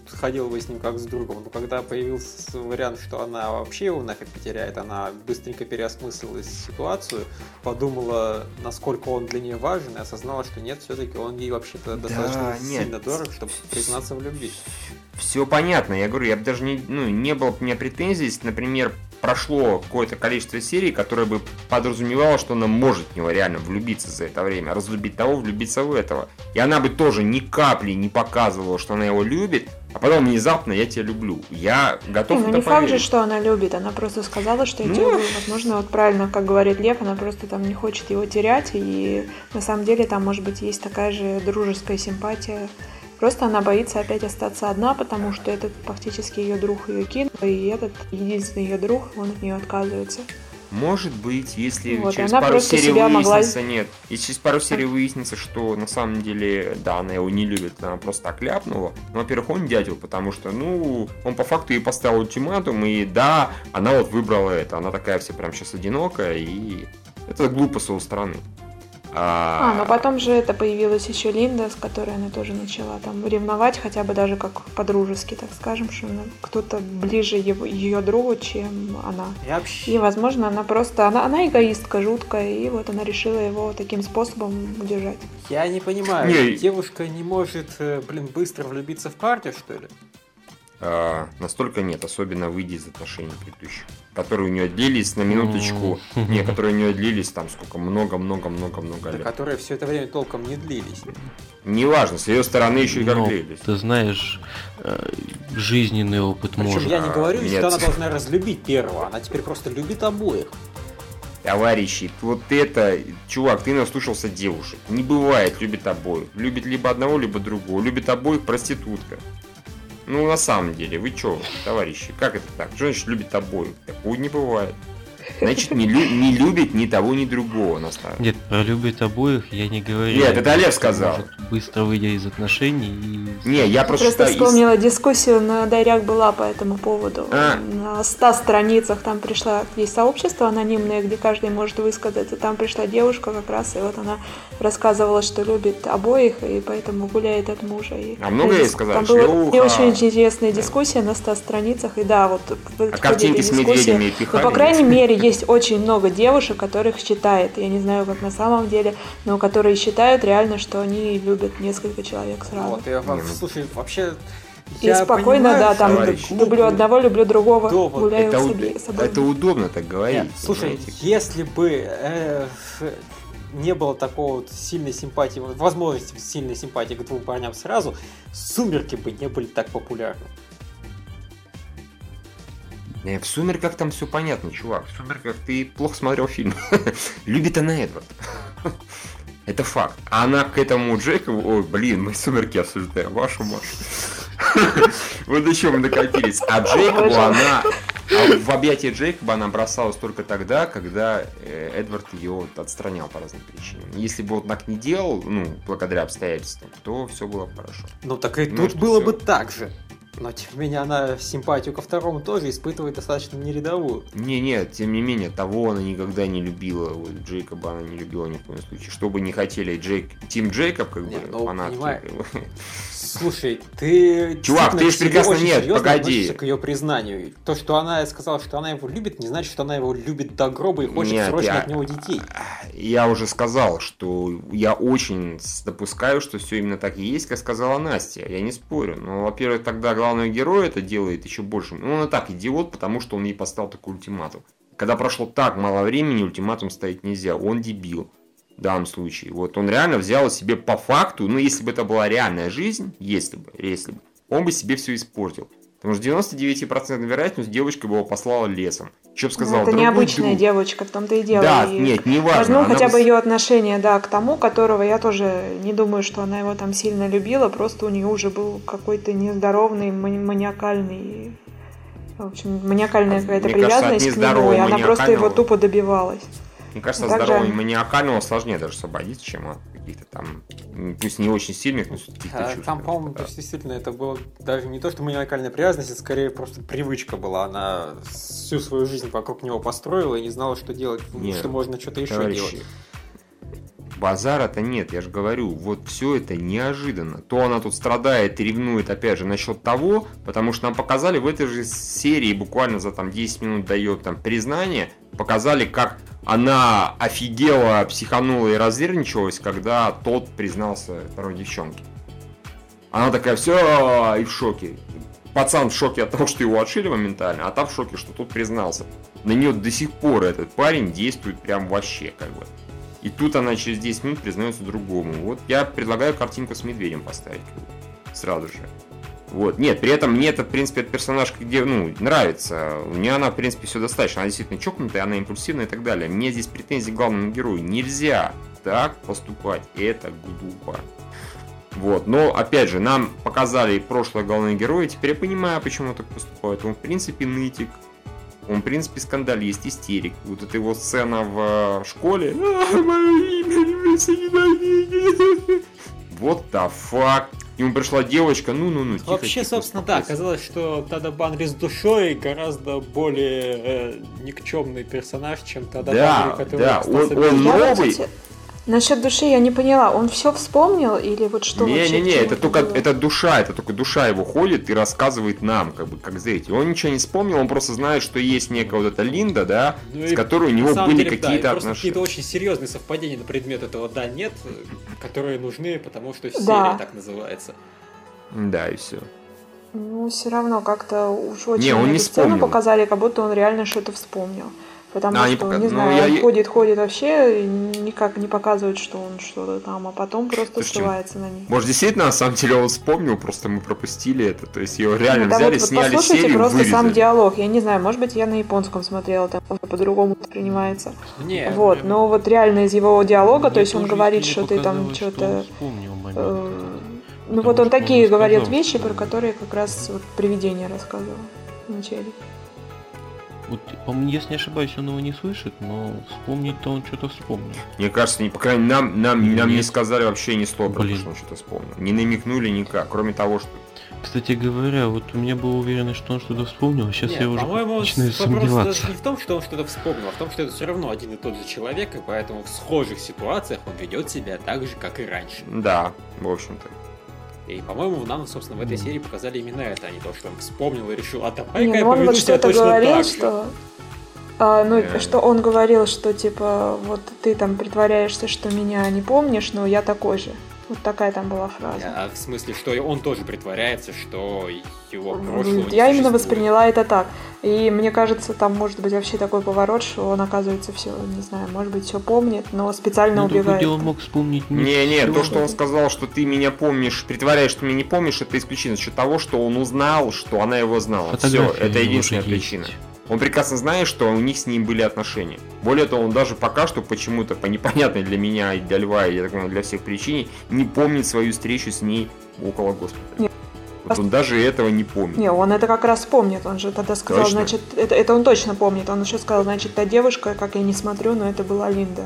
ходила бы с ним как с другом. Но когда появился вариант, что она вообще его нафиг потеряет, она быстренько переосмыслила ситуацию, подумала, насколько он для нее важен, и осознала, что нет, все-таки он ей вообще-то Да, достаточно нет. сильно дорог, чтобы признаться в любви. Все понятно, я говорю, я бы даже не, ну, не было бы у меня претензий, если, например, прошло какое-то количество серий, которое бы подразумевало, что она может в него реально влюбиться за это время, разлюбить того, влюбиться в этого. И она бы тоже ни капли не показывала, что она его любит, а потом внезапно я тебя люблю. Я готов Не, ну это не факт же, поверить. что она любит, она просто сказала, что я Ну. тебя люблю. Возможно, вот правильно, как говорит Лев, она просто там не хочет его терять, и на самом деле там, может быть, есть такая же дружеская симпатия. Просто она боится опять остаться одна, потому что этот фактически ее друг ее кинул, и этот единственный ее друг, он от нее отказывается. Может быть, если Вот, через пару серий себя могла- выяснится, нет. Если через пару серий выяснится, что на самом деле, да, она его не любит, она просто так ляпнула. Ну, во-первых, он дятел, потому что, ну, он по факту ей поставил ультиматум, и да, она вот выбрала это. Она такая вся прям сейчас одинокая, и это глупо с его стороны. А, но потом же это появилась еще Линда, с которой она тоже начала там ревновать, хотя бы даже как по-дружески, так скажем, что кто-то ближе его, ее другу, чем она. Я вообще... И, возможно, она просто... Она, она эгоистка жуткая, и вот она решила его таким способом удержать. Я не понимаю, Не. девушка не может, э, блин, быстро влюбиться в парня, что ли? А, настолько нет, особенно выйдя из отношений предыдущих, которые у нее длились на минуточку, Ну. не, которые у нее длились там сколько, много-много-много-много лет. Которые все это время толком не длились. Неважно, с ее стороны еще и как Но, длились. ты знаешь, э, жизненный опыт Причем может. я не а, говорю, что она должна разлюбить первого, она теперь просто любит обоих. Товарищи, вот это, чувак, ты наслушался девушек. Не бывает, любит обоих. Любит либо одного, либо другого. Любит обоих проститутка. Ну, на самом деле, вы чё, товарищи, как это так? Значит любит обоих? Такого не бывает. Значит, не, лю- не любит ни того, ни другого наставник. Нет, про любит обоих я не говорю. Нет, это Олег сказал. может Быстро выйдя из отношений и... Не, я просто, Просто считаю, вспомнила дискуссию на Дайряк была по этому поводу. А. На 100 страницах там пришла, есть сообщество анонимное, где каждый может высказаться. Там пришла девушка как раз, и вот она рассказывала, что любит обоих, и поэтому гуляет от мужа. И А много ей сказали? Там была не очень интересная дискуссия на 100 страницах, и да, вот А картинки с дискуссии- медведями ну, пихали? по крайней мере, есть очень много девушек, которых считает, я не знаю, как на самом деле, но которые считают реально, что они любят несколько человек сразу. Вот, я, Не, ну- слушай, вообще... И я спокойно, понимаю, да, там товарищ. люблю одного, люблю другого, Довод. гуляю это, с уд- обе- с обоими. это удобно так говорить. Нет, слушай, понимаете? если бы э, не было такого вот сильной симпатии, вот возможности сильной симпатии к двум парням сразу, сумерки бы не были так популярны. Не, в «Сумерках» там все понятно, чувак. В «Сумерках» ты плохо смотрел фильм. Любит она Эдвард. Это факт. А она к этому Джекову... Ой, блин, мы «Сумерки» обсуждаем. Вашу Машу. Вот до чего мы докатились. А Джейкобу Боже. она... а в объятия Джейкоба она бросалась только тогда, когда э, Эдвард ее отстранял по разным причинам. Если бы он так не делал, ну, благодаря обстоятельствам, то все было бы хорошо. Ну так и Ну, тут было бы так же. Но тем не менее она симпатию ко второму тоже испытывает достаточно нерядовую. Не-не, тем не менее, того она никогда не любила. Вот Джейкоба она не любила ни в коем случае. Что бы не хотели Джейк... Тим Джейкоб, как Не, бы, ну, фанатки. как бы. Слушай, ты... Чувак, ты же прекрасно нет, погоди. к ее признанию. То, что она сказала, что она его любит, не значит, что она его любит до гроба и хочет нет, срочно я... от него детей. Я уже сказал, что я очень допускаю, что все именно так и есть, как сказала Настя. Я не спорю. Но, во-первых, тогда главный герой это делает еще больше. Ну, он и так идиот, потому что он ей поставил такой ультиматум. Когда прошло так мало времени, ультиматум ставить нельзя. Он дебил в данном случае. Вот он реально взял себе по факту, ну если бы это была реальная жизнь, если бы, если бы, он бы себе все испортил. Потому что 99% вероятность девочка бы его послала лесом. Что бы сказал, ну, Это необычная друг. девочка, в том-то и дело. Да, и нет, не важно. Возьму хотя бы ее отношение, да, к тому, которого я тоже не думаю, что она его там сильно любила, просто у нее уже был какой-то нездоровный, маниакальный, в общем, маниакальная какая-то привязанность кажется, к нему, и она просто его тупо добивалась. Мне кажется, от здорового маниакального сложнее даже освободиться, чем от каких-то там, пусть не очень сильных, но каких-то а, чувств. Там, по-моему, да. действительно это было даже не то, что маниакальная привязанность, это скорее просто привычка была. Она всю свою жизнь вокруг него построила и не знала, что делать, Нет, что можно что-то еще товарищи, делать. Базара-то нет, я же говорю, вот все это неожиданно. То она тут страдает и ревнует, опять же, насчет того, потому что нам показали в этой же серии, буквально за там 10 минут дает там признание, показали, как она офигела, психанула и разверничалась, когда тот признался второй девчонке. Она такая, все, и в шоке. Пацан в шоке от того, что его отшили моментально, а та в шоке, что тот признался. На нее до сих пор этот парень действует прям вообще, как бы. И тут она через 10 минут признается другому. Вот я предлагаю картинку с медведем поставить сразу же. Вот. Нет, при этом мне этот, в принципе, этот персонаж где, ну, нравится. Мне она, в принципе, все достаточно. Она действительно чокнутая, она импульсивная и так далее. Мне здесь претензии к главному герою. Нельзя так поступать. Это глупо. Вот. Но, опять же, нам показали прошлое главного героя. Теперь я понимаю, почему он так поступает. Он, в принципе, нытик. Он, в принципе, скандалист, истерик. Вот эта его сцена в школе. А, мое имя, Вот the fuck. Ему пришла девочка, ну-ну-ну, тихо, Вообще, тихо, собственно, да, оказалось, что Тада Банри с душой гораздо более э, никчемный персонаж, чем Тада да, Банри, который да, он, он новый, Насчет души я не поняла, он все вспомнил или вот что не, вообще? Не-не-не, это только было? это душа, это только душа его ходит и рассказывает нам, как бы, как зритель. Он ничего не вспомнил, он просто знает, что есть некая вот эта Линда, да, ну, с которой у него были какие-то да, отношения. какие-то очень серьезные совпадения на предмет этого да-нет, которые нужны, потому что серия да. так называется. Да, и все. Ну, все равно как-то уж очень не, он не сцену показали, как будто он реально что-то вспомнил. Потому а, что, не, не ну, знаю, я... он ходит, ходит вообще, никак не показывает, что он что-то там, а потом просто Слушайте, ссылается на них. Может, действительно, на самом деле он вспомнил, просто мы пропустили это. То есть его реально ну, взяли, вот, сняли вот серию, просто вырезали. сам диалог. Я не знаю, может быть, я на японском смотрела, там по-другому принимается. Нет, вот, нет. но вот реально из его диалога, то есть он говорит, что ты там что-то... Э, ну вот он такие говорит вещи, про которые как раз вот привидение рассказывал вначале. Вот, если не ошибаюсь, он его не слышит, но вспомнить-то он что-то вспомнил. Мне кажется, не, по крайней мере, нам, нам, нам не сказали вообще ни слова, Блин. что он что-то вспомнил. Не намекнули никак, кроме того, что... Кстати говоря, вот у меня было уверенность, что он что-то вспомнил, а сейчас Нет, я уже начинаю сомневаться. даже не в том, что он что-то вспомнил, а в том, что это все равно один и тот же человек, и поэтому в схожих ситуациях он ведет себя так же, как и раньше. Да, в общем-то. И, по-моему, нам, собственно, в этой серии показали именно это, а не то, что он вспомнил и решил, а давай-ка я поведу себя точно говорил, так что... А, ну, yeah. что он говорил, что типа вот ты там притворяешься, что меня не помнишь, но я такой же. Вот такая там была фраза. А в смысле, что он тоже притворяется, что его прошлого Я именно восприняла это так. И мне кажется, там может быть вообще такой поворот, что он оказывается все, не знаю, может быть, все помнит, но специально ну, убегает. он мог вспомнить не Не, то, что он сказал, что ты меня помнишь, притворяешь, что меня не помнишь, это исключительно за счет того, что он узнал, что она его знала. Все, это единственная причина. Есть. Он прекрасно знает, что у них с ним были отношения. Более того, он даже пока что почему-то по непонятной для меня и для Льва, и я так понимаю, для всех причине не помнит свою встречу с ней около госпиталя. Нет. Вот он даже этого не помнит. Не, он это как раз помнит. Он же тогда сказал, точно? значит, это, это он точно помнит. Он еще сказал, значит, та девушка, как я не смотрю, но это была Линда.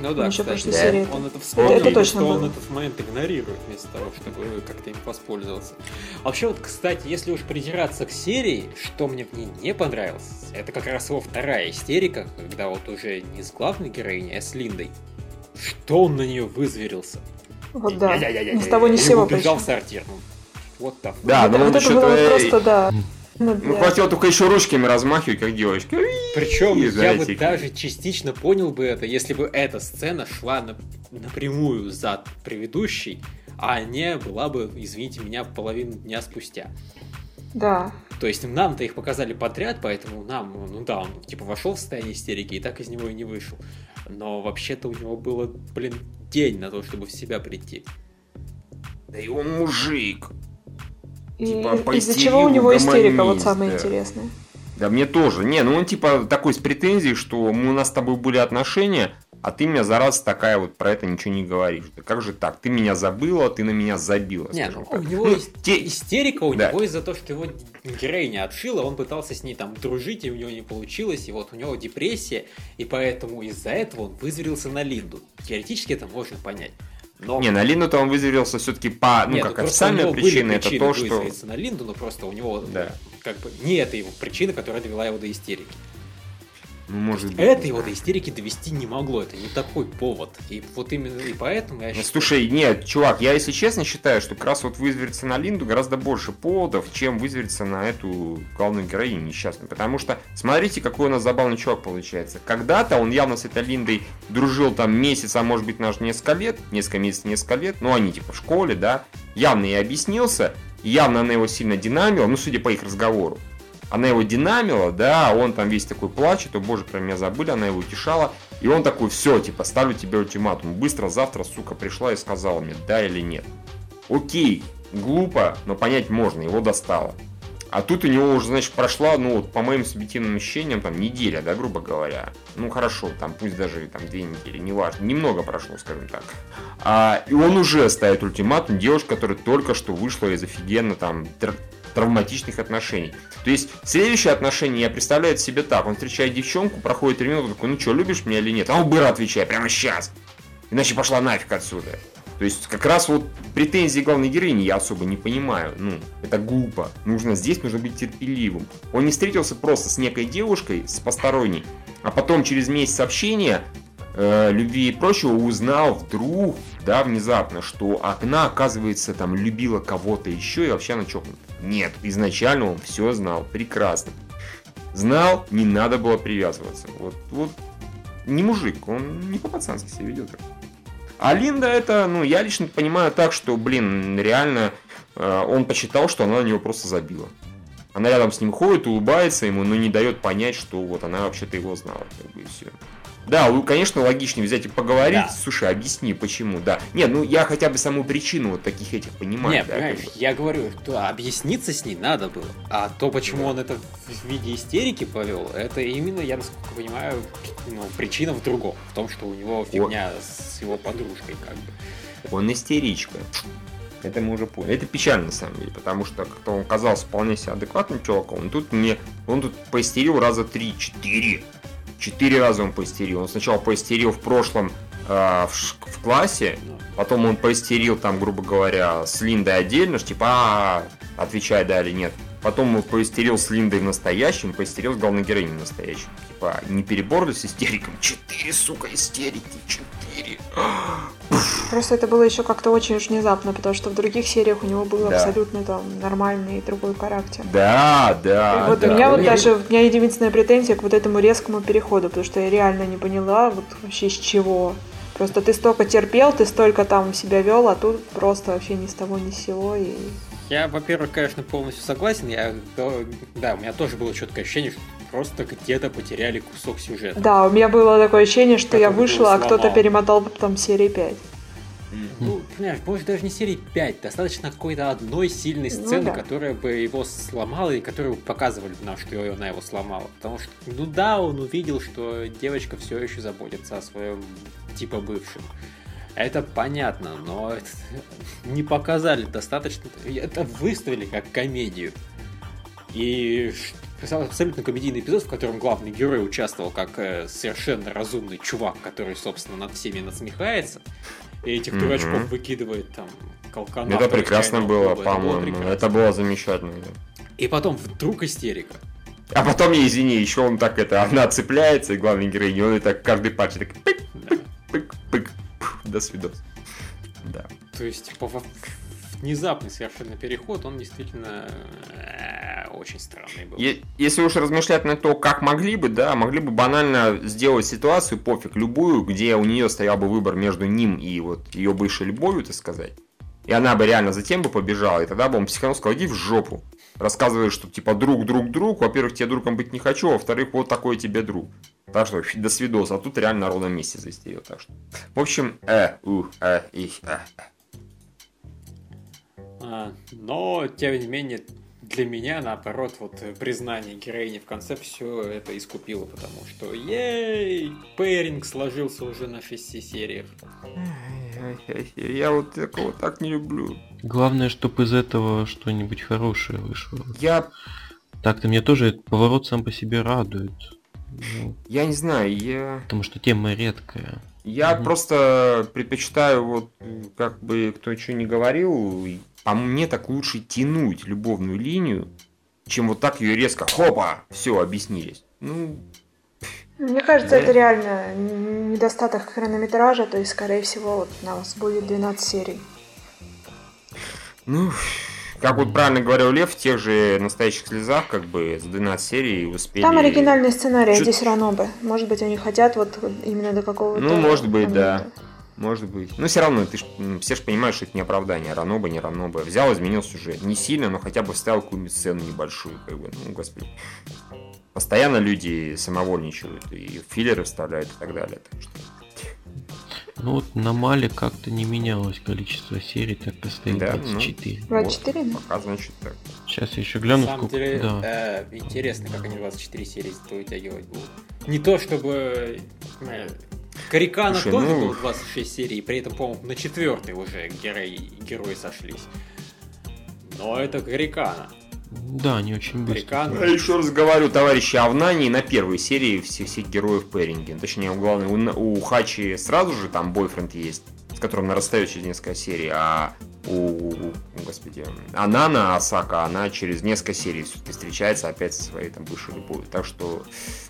Ну да, еще кстати, да. серии он это вспомнил, это, это точно что было. он этот момент игнорирует вместо того, чтобы как-то им воспользоваться. Вообще вот, кстати, если уж придираться к серии, что мне в ней не понравилось, это как раз его вторая истерика, когда вот уже не с главной героиней, а с Линдой. Что он на нее вызверился? Вот да, ни с того ни с сего. убежал в сортир. Ну, what the fuck? Да, но вот он это еще... было э, просто, да. Ну, Ну, хватило только еще ручками размахивать, как девочка. Причем И, я знаете, бы даже частично понял бы это, если бы эта сцена шла на- напрямую за предыдущей, а не была бы, извините меня, половину дня спустя. Да. То есть нам-то их показали подряд, поэтому нам, ну да, он типа вошел в состояние истерики и так из него и не вышел. Но вообще-то у него было, блин, день на то, чтобы в себя прийти. Да и он мужик. И Типа, из-за чего у него истерика, вот самое да. интересное. Да мне тоже. Не, ну он типа такой с претензией, что мы, у нас с тобой были отношения, а ты мне за раз такая вот про это ничего не говоришь. Да как же так? Ты меня забыла, ты на меня забила, Не, ну, так. у него Ну, те- истерика у Да. него из-за того, что его героиня отшила, он пытался с ней там дружить, и у него не получилось, и вот у него депрессия, и поэтому из-за этого он вызверился на Линду. Теоретически это можно понять. Но Не, на Лину-то он вызверился все-таки по, ну Нет, как просто у официальная причина, это то, что... на Линду, но просто у него Да. как бы не это его причина, которая довела его до истерики. Ну, может быть. Это его до истерики довести не могло, это не такой повод. И вот именно и поэтому я Ну, считаю, слушай, нет, чувак, я, если честно, считаю, что как раз вот вызвериться на Линду гораздо больше поводов, чем вызвериться на эту главную героиню несчастную. Потому что, смотрите, какой у нас забавный чувак получается. Когда-то он явно с этой Линдой дружил там месяц, а может быть даже несколько лет, несколько месяцев, несколько лет, ну они типа в школе, да, явно и объяснился, явно она его сильно динамила, ну, судя по их разговору. Она его динамила, да, он там весь такой плачет, о боже, про меня забыли, она его утешала. И он такой, все, типа, ставлю тебе ультиматум. Быстро завтра, сука, пришла и сказала мне, да или нет. Окей, глупо, но понять можно, его достало. А тут у него уже, значит, прошла, ну, вот, по моим субъективным ощущениям, там, неделя, да, грубо говоря. Ну, хорошо, там, пусть даже, там, две недели, неважно. Немного прошло, скажем так. А, и он уже ставит ультиматум девушке, которая только что вышла из офигенно, там, травматичных отношений. То есть, следующее отношение я представляю себе так. Он встречает девчонку, проходит три минуты, такой, ну что, любишь меня или нет? А он быстро отвечает, прямо сейчас. Иначе пошла нафиг отсюда. То есть, как раз вот претензии главной героини я особо не понимаю. Ну, это глупо. Нужно здесь, нужно быть терпеливым. Он не встретился просто с некой девушкой, с посторонней, а потом через месяц общения, э, любви и прочего узнал вдруг, да, внезапно, что она, оказывается, там любила кого-то еще и вообще она чокнута. Нет, изначально он все знал, прекрасно. Знал, не надо было привязываться. Вот, вот не мужик, он не по-пацански себя ведет. А Линда это, ну, я лично понимаю так, что, блин, реально э, он посчитал, что она на него просто забила. Она рядом с ним ходит, улыбается ему, но не дает понять, что вот она вообще-то его знала, как бы и все. Да, конечно, логичнее взять и поговорить. Да. Слушай, объясни, почему, да. Нет, ну я хотя бы саму причину вот таких этих понимаю. Нет, да, понимаешь, как бы. я говорю, что объясниться с ней надо было. А то, почему он это в виде истерики повел, это именно, я насколько понимаю, ну, причина в другом. В том, что у него фигня с его подружкой, как бы. Он истеричка. Это мы уже поняли. Это печально на самом деле, потому что как-то он казался вполне себе адекватным чуваком. Он тут мне, он тут поистерил раза три-четыре. Четыре раза он поистерил. Он сначала поистерил в прошлом э, в, в классе, потом он поистерил там, грубо говоря, с Линдой отдельно, ж, типа, а, отвечай да или нет. Потом он поистерил с Линдой в настоящем, поистерил с главной героиней в настоящем. Типа, не перебор ли с истериком? Четыре, сука, истерики, четыре. Просто это было еще как-то очень уж внезапно, потому что в других сериях у него был Да. абсолютно там нормальный другой характер. Да, да. И вот да. у меня вот Не, даже, у меня единственная претензия к вот этому резкому переходу, потому что я реально не поняла вот вообще с чего. Просто ты столько терпел, ты столько там себя вел, а тут просто вообще ни с того ни с сего. И... Я, во-первых, конечно, полностью согласен. Я, да, у меня тоже было четкое ощущение, что просто где-то потеряли кусок сюжета. Да, у меня было такое ощущение, что я вышла, а кто-то перемотал там серии 5. Ну, понимаешь, может даже не серии 5, достаточно какой-то одной сильной Ну сцены, да. которая бы его сломала и которую бы показывали нам, что она его сломала. Потому что, ну да, он увидел, что девочка все еще заботится о своем типа бывшем. Это понятно, но это не показали достаточно. Это выставили как комедию. И абсолютно комедийный эпизод, в котором главный герой участвовал как э, совершенно разумный чувак, который, собственно, над всеми насмехается. И этих Мгм. дурачков выкидывает там колкана. Это прекрасно было, по-моему. прекрасно. Это было замечательно. И потом вдруг истерика. А потом, я извини, еще он так это, она цепляется, и главный герой, и он и так каждый пальчик так пык, пык, пык, пф, до свидос. Да. То есть, типа, внезапный совершенно переход, он действительно э, очень странный был. Если уж размышлять на то, как могли бы, да, могли бы банально сделать ситуацию, пофиг, любую, где у нее стоял бы выбор между ним и вот ее бывшей любовью, так сказать. И она бы реально затем бы побежала, и тогда бы он психанул, сказал, иди в жопу. Рассказывает, что типа друг, друг, друг. Во-первых, тебе другом быть не хочу, во-вторых, вот такой тебе друг. Так что, до свидос. А тут реально на ровном месте застерил. Так что. В общем, э, у, э, их, э. А, но, тем не менее, для меня, наоборот, вот э, признание героини в конце все это искупило, потому что ей, пэринг сложился уже на шести сериях. Я вот такого так не люблю. Главное, чтобы из этого что-нибудь хорошее вышло. Я, Так-то мне тоже этот поворот сам по себе радует. Я не знаю, я... потому что тема редкая. Я Мгм. просто предпочитаю, вот, как бы кто что не говорил, по мне так лучше тянуть любовную линию, чем вот так ее резко, хопа, все, объяснились. Ну, Мне кажется, Да. это реально недостаток хронометража, то есть, скорее всего, вот у нас будет 12 серий. ну, как вот правильно говорил Лев, в тех же настоящих слезах, как бы, за 12 серий успели... Там оригинальный сценарий, а Чё- здесь Ранобе. Может быть, они хотят вот именно до какого-то... Ну, может быть, да. момента. Может быть. Но все равно, ты ж, все же понимаешь, что это не оправдание. Раноба, не Раноба. Взял, изменил сюжет. Не сильно, но хотя бы вставил какую-нибудь сцену небольшую. Как бы, ну, господи. Постоянно люди самовольничают и филлеры вставляют и так далее. Так что, Ну вот на Мале как-то не менялось количество серий, так и стоит Да, ну. 24. 24, да? пока, значит, так. Сейчас я еще На гляну, самом сколько... деле, Да. э, интересно, как они 24 серии вытягивать будут. Не то, чтобы... э, Карикана Слушай, тоже ну- было 26 серий, при этом, по-моему, на четвертой уже герои, герои сошлись. Но это Карикана. Да, не очень быстро. Я еще раз говорю, товарищи, а в Нане на первой серии всех, всех героев Пэринги. Точнее, главное, у, у Хачи сразу же там бойфренд есть, с которым она расстается через несколько серий, а у, господи, а Нана Асака, она через несколько серий все-таки встречается опять со своей там бывшей любовью. Так что,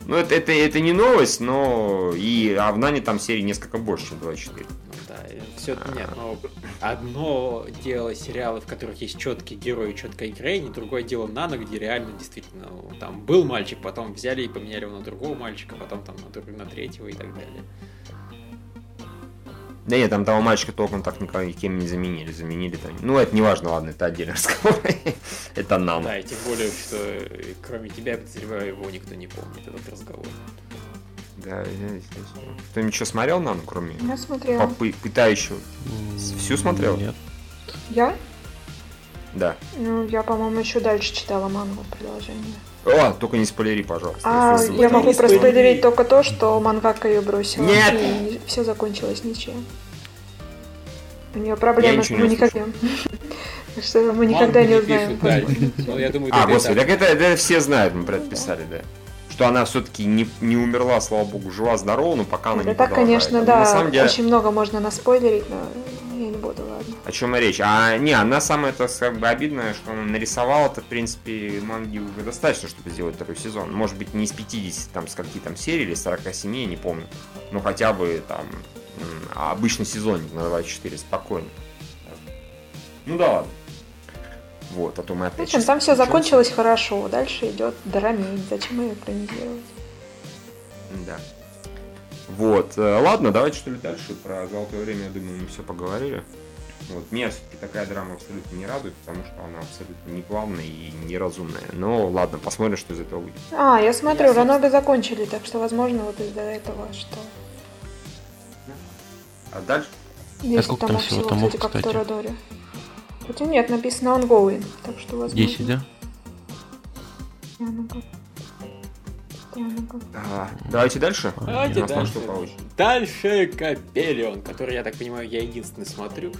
ну, это, это, это не новость, но и, а в Нане там серий несколько больше, чем 24. Ну да, все нет, но одно дело сериалы, в которых есть четкие герои, четкая героиня, другое дело Нано, где реально действительно ну, там был мальчик, потом взяли и поменяли его на другого мальчика, потом там на, друг- на третьего и так далее. Да нет, там того мальчика толком так никем не заменили. Заменили там. Ну, это не важно, ладно, это отдельный разговор. Это нам. Да, и тем более, что э, кроме тебя, я подозреваю, его никто не помнит, этот разговор. Да, я- я- кто-нибудь что смотрел нам, кроме Я смотрела. попы- пытающего? Всю смотрел? Нет. Я? Да. Ну, я, по-моему, еще дальше читала мангу продолжение. О, только не спойлери, пожалуйста. А я могу проспойлерить только то, что мангака ее бросила. Нет! И все закончилось ничем. У нее проблемы, ничего мы не никогда... Что мы никогда не узнаем. Ну, А, господи, так. это все знают, мы предписали, да. Что она все-таки не, не умерла, слава богу, жива-здорова, но пока она Да не так, продолжает. конечно, да, На самом деле, очень много можно наспойлерить, но я не буду, ладно. о чем речь? А, не, она самое то как бы обидное, что она нарисовала-то, в принципе, манги уже достаточно, чтобы сделать второй сезон. Может быть, не из 50, там, с каких там серий или 47, я не помню. Но хотя бы там обычный сезонник на 24, спокойно. Ну да ладно. Вот, а то мы В опять... общем, там все закончилось хорошо, дальше идет драмень, зачем ее экранизировать? Да. Вот, э, ладно, давайте что ли дальше. Про золотое время, я думаю, мы все поговорили. Вот, меня все-таки такая драма абсолютно не радует, потому что она абсолютно не плавная и неразумная. Но ладно, посмотрим, что из этого выйдет. А, я смотрю, Я, собственно- Ранобе закончили, так что, возможно, вот из-за этого, что... А дальше? 10 сколько там всего всего, томов, кстати, как в кстати? Торадоре. Хотя нет, написано ongoing, так что, возможно... 10, да? Странно как. А, давайте дальше. Давайте нас там дальше. Дальше Капелион, который, я так понимаю, я единственный смотрю.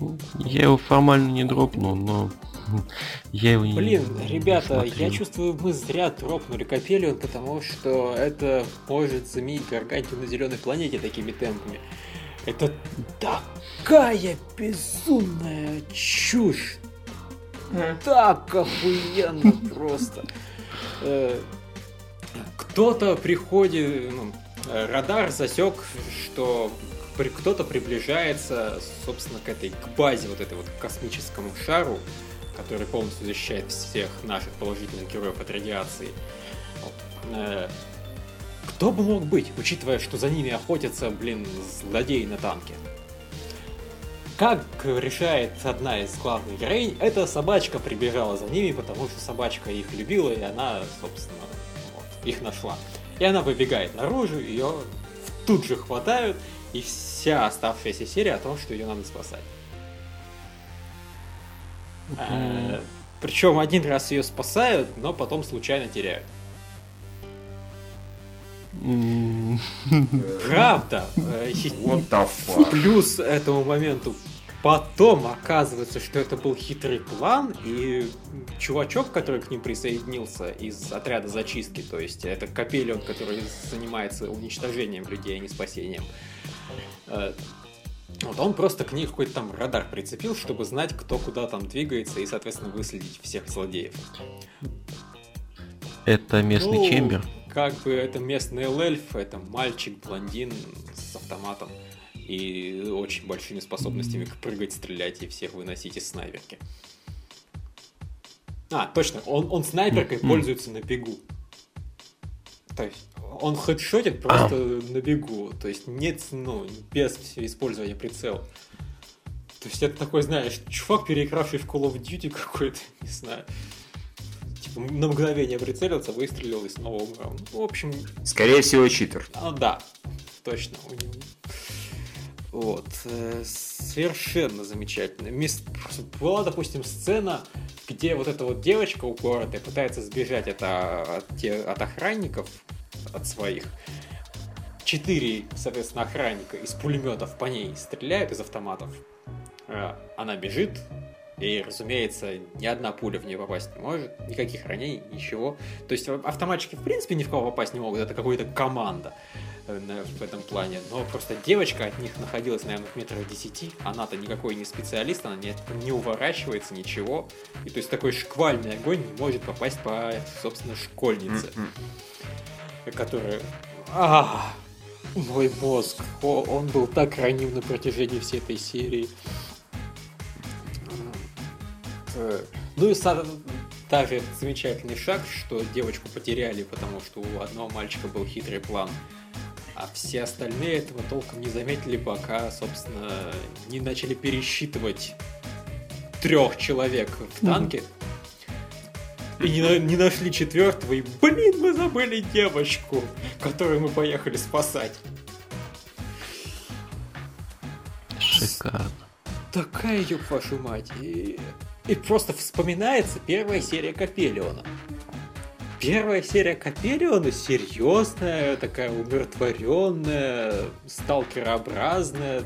Ну, Я его формально не дропнул, но я его не Блин, ребята, смотрел. я чувствую, мы зря дропнули Капелион, потому что это может заменить Гаргантию на зеленой планете такими темпами. Это такая безумная чушь. Так охуенно просто. Э, Кто-то приходит, ну, радар засек, что при- кто-то приближается, собственно, к этой, к базе вот этой вот космическому шару, который полностью защищает всех наших положительных героев от радиации. Вот. Э, Кто бы мог быть, учитывая, что за ними охотятся, блин, злодеи на танке? Как решает одна из главных героинь, эта собачка прибежала за ними, потому что собачка их любила, и она, собственно, вот, их нашла. И она выбегает наружу, ее тут же хватают, и вся оставшаяся серия о том, что ее надо спасать. Э, Причем один раз ее спасают, но потом случайно теряют. Правда. И- What the fuck? Плюс этому моменту потом оказывается, что это был хитрый план, и чувачок, который к ним присоединился из отряда зачистки, то есть это Капелион, который занимается уничтожением людей, а не спасением. Э, Вот он просто к ней какой-то там радар прицепил, чтобы знать, кто куда там двигается, и, соответственно, выследить всех злодеев. Это местный Ну, чембер. Как бы это местный эльф, это мальчик, блондин с автоматом и очень большими способностями к прыгать, стрелять и всех выносить из снайперки. А, точно, он, он снайперкой Мгм. пользуется на бегу. То есть он хедшотит просто на бегу. То есть нет, ну, без использования прицела. То есть это такой, знаешь, чувак, переигравший в Call of Duty какой-то, не знаю. Типа на мгновение прицелился, выстрелил и снова умер. Ну, в общем, Скорее всего, читер. а, да, точно. у него. Вот. э, Совершенно замечательно. Была, допустим, сцена, где вот эта вот девочка упоротая пытается сбежать от, а, от, те- от охранников, от своих. Четыре, соответственно, охранника из пулеметов по ней стреляют из автоматов. Э, Она бежит, и, разумеется, ни одна пуля в нее попасть не может, никаких ранений, ничего. То есть автоматчики в принципе ни в кого попасть не могут, это какая-то команда э, в этом плане. Но просто девочка от них находилась, наверное, в метрах десяти. Она-то никакой не специалист, она не, не уворачивается, ничего. И то есть такой шквальный огонь не может попасть по, собственно, школьнице, которая... А, мой мозг, О, он был так раним на протяжении всей этой серии. Э, Ну и даже замечательный шаг, что девочку потеряли, потому что у одного мальчика был хитрый план. А все остальные этого толком не заметили, пока, собственно, не начали пересчитывать трех человек в танке. И не, не нашли четвертого, и, блин, мы забыли девочку, которую мы поехали спасать. Шикарно. Такая, ёб вашу мать. И, и просто вспоминается первая серия Капелиона. Первая серия Капелиона серьезная, такая умиротворенная, сталкерообразная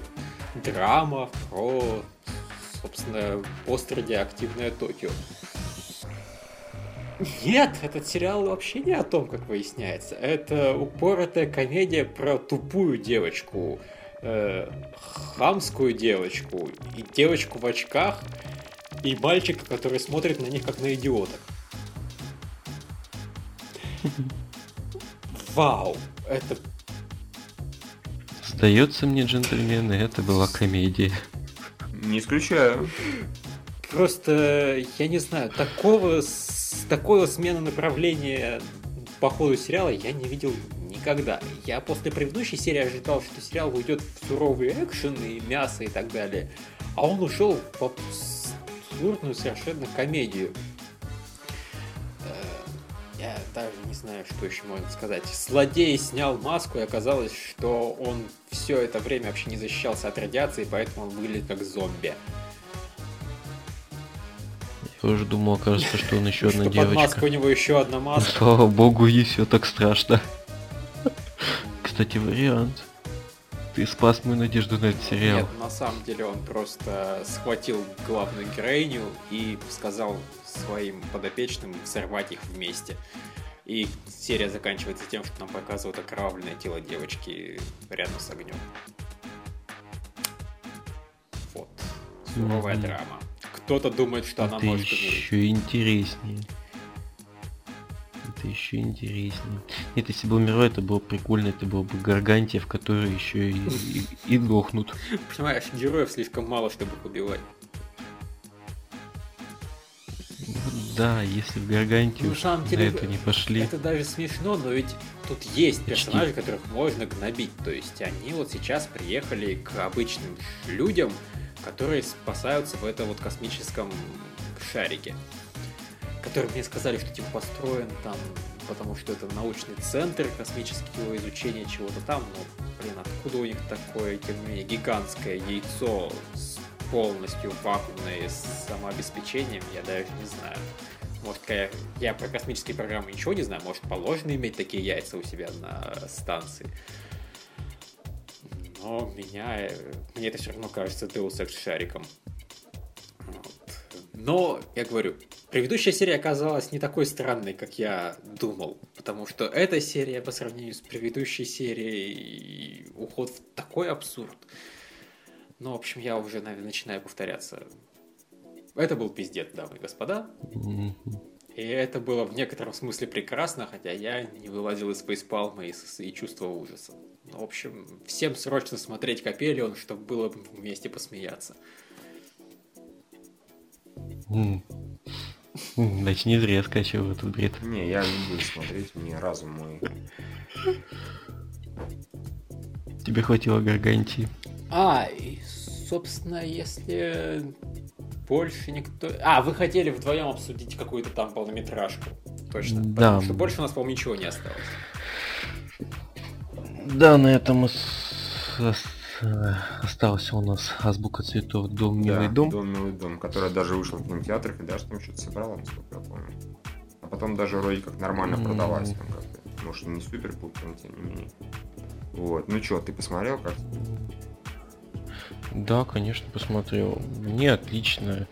драма про, собственно, пострадиоактивное Токио. Нет, этот сериал вообще не о том, как выясняется. Это упоротая комедия про тупую девочку, э, хамскую девочку, и девочку в очках, и мальчика, который смотрит на них как на идиотов. Вау, это Сдается мне, джентльмены, это была комедия. Не исключаю. просто, я не знаю, такого, с- такого смены направления по ходу сериала я не видел никогда. Я после предыдущей серии ожидал, что сериал уйдет в суровый экшен и мясо и так далее. А он ушел в абсурдную совершенно комедию. Э, Я даже не знаю, что еще можно сказать. Злодей снял маску, и оказалось, что он все это время вообще не защищался от радиации, поэтому он выглядит как зомби. Я уже думал, кажется, что он еще одна что под маску у девочка. него еще одна маска. Слава богу, и все так страшно. Кстати, вариант. Ты спас мою надежду на этот сериал. Нет, на самом деле он просто схватил главную героиню и сказал своим подопечным взорвать их вместе. И серия заканчивается тем, что нам показывают окровавленное тело девочки рядом с огнем. Вот. Суровая Мгм. драма. Кто-то думает, что она это может умереть. еще интереснее. Это еще интереснее. Нет, если был Миро, это было прикольно, это было бы Гаргантия, в которой еще и, и, и дохнут. Понимаешь, героев слишком мало, чтобы убивать. Да, если в Гаргантию Ну, на деле, это не пошли. Это даже смешно, но ведь тут есть Почти. персонажи, которых можно гнобить. То есть они вот сейчас приехали к обычным людям, которые спасаются в этом вот космическом шарике. Которые мне сказали, что типа построен там, потому что это научный центр космического изучения чего-то там. Но, блин, откуда у них такое, тем не менее, гигантское яйцо с полностью вакуумное с самообеспечением, я даже не знаю. Может, я, я про космические программы ничего не знаю, может, положено иметь такие яйца у себя на станции. Но меня, мне это все равно кажется Deus Ex шариком. Но, я говорю, предыдущая серия оказалась не такой странной, как я думал. Потому что эта серия по сравнению с предыдущей серией уход в такой абсурд. Ну, в общем, я уже, наверное, начинаю повторяться. Это был пиздец, дамы и господа. И это было в некотором смысле прекрасно, хотя я не вылазил из фейспалма и, и чувствовал ужаса. Ну, в общем, всем срочно смотреть Капелион, чтобы было вместе посмеяться. Значит, не зря я скачивал этот бред. Не, я не буду смотреть, мне разум мой. Тебе хватило Гаргантии. А, и, собственно, если больше никто... А, вы хотели вдвоем обсудить какую-то там полнометражку. Точно. Да. Потому что больше у нас, по-моему, ничего не осталось. Да, на этом остался у нас азбука цветов Дом, милый Да, дом. Дом, милый дом, которая даже вышла в кинотеатрах и даже там что-то собрала, насколько я помню. А потом даже вроде как нормально М. продалась там как-то. Может, не супер пупер, но тем не менее. Вот. Ну что, ты посмотрел как? Да, конечно, посмотрел. Мне отлично.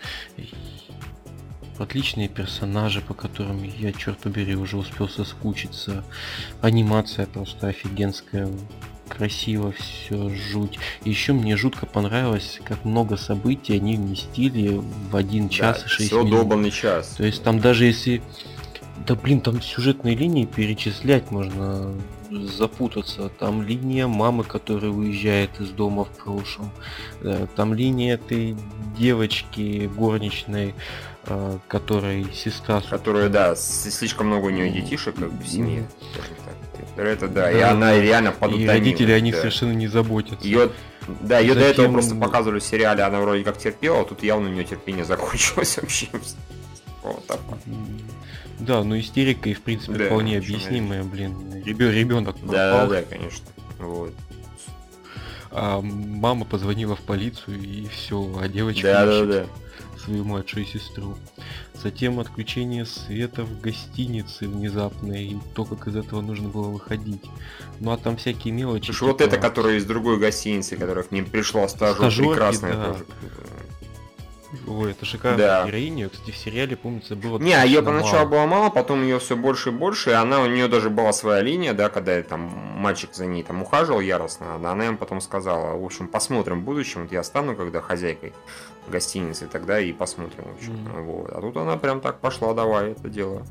Отличные персонажи, по которым я, черт побери, уже успел соскучиться. Анимация просто офигенская. Красиво все, жуть. Еще мне жутко понравилось, как много событий они вместили в один час и шесть все минут. долбанный час. То есть там даже если... Да блин, там сюжетные линии перечислять можно запутаться. Там линия мамы, которая уезжает из дома в прошлом. Э, Там линия этой девочки горничной, э, которой сестра... Которая, да, слишком много у нее детишек как в семье. Это да, и Да, она да. реально И подутомила. родители о них да. совершенно не заботятся. Ее, да, ее до этого Затем- просто показывали в сериале, она вроде как терпела, а тут явно у нее терпение закончилось вообще. Вот так вот. Да, ну истерика и в принципе Да, вполне объяснимая, блин. Ребенок Да, да, пропал, да, конечно. Вот. а мама позвонила в полицию и все, а девочка Да, да, ищет да. свою младшую сестру. Затем отключение света в гостинице внезапное, и то, как из этого нужно было выходить. Ну а там всякие мелочи. Слушай, вот типа- это, которая из другой гостиницы, которая к ним пришла стажер, прекрасная да. тоже. Ой, это шикарная Да. героиня. Кстати, в сериале, помнится, было Не, а ее поначалу мало. было мало, потом ее все больше и больше, и она у нее даже была своя линия, да, когда там мальчик за ней там ухаживал яростно, да, она им потом сказала, в общем, посмотрим в будущем, вот я стану когда хозяйкой гостиницы, тогда и посмотрим, в общем. Мгм. Вот. А тут она прям так пошла, давай это дело.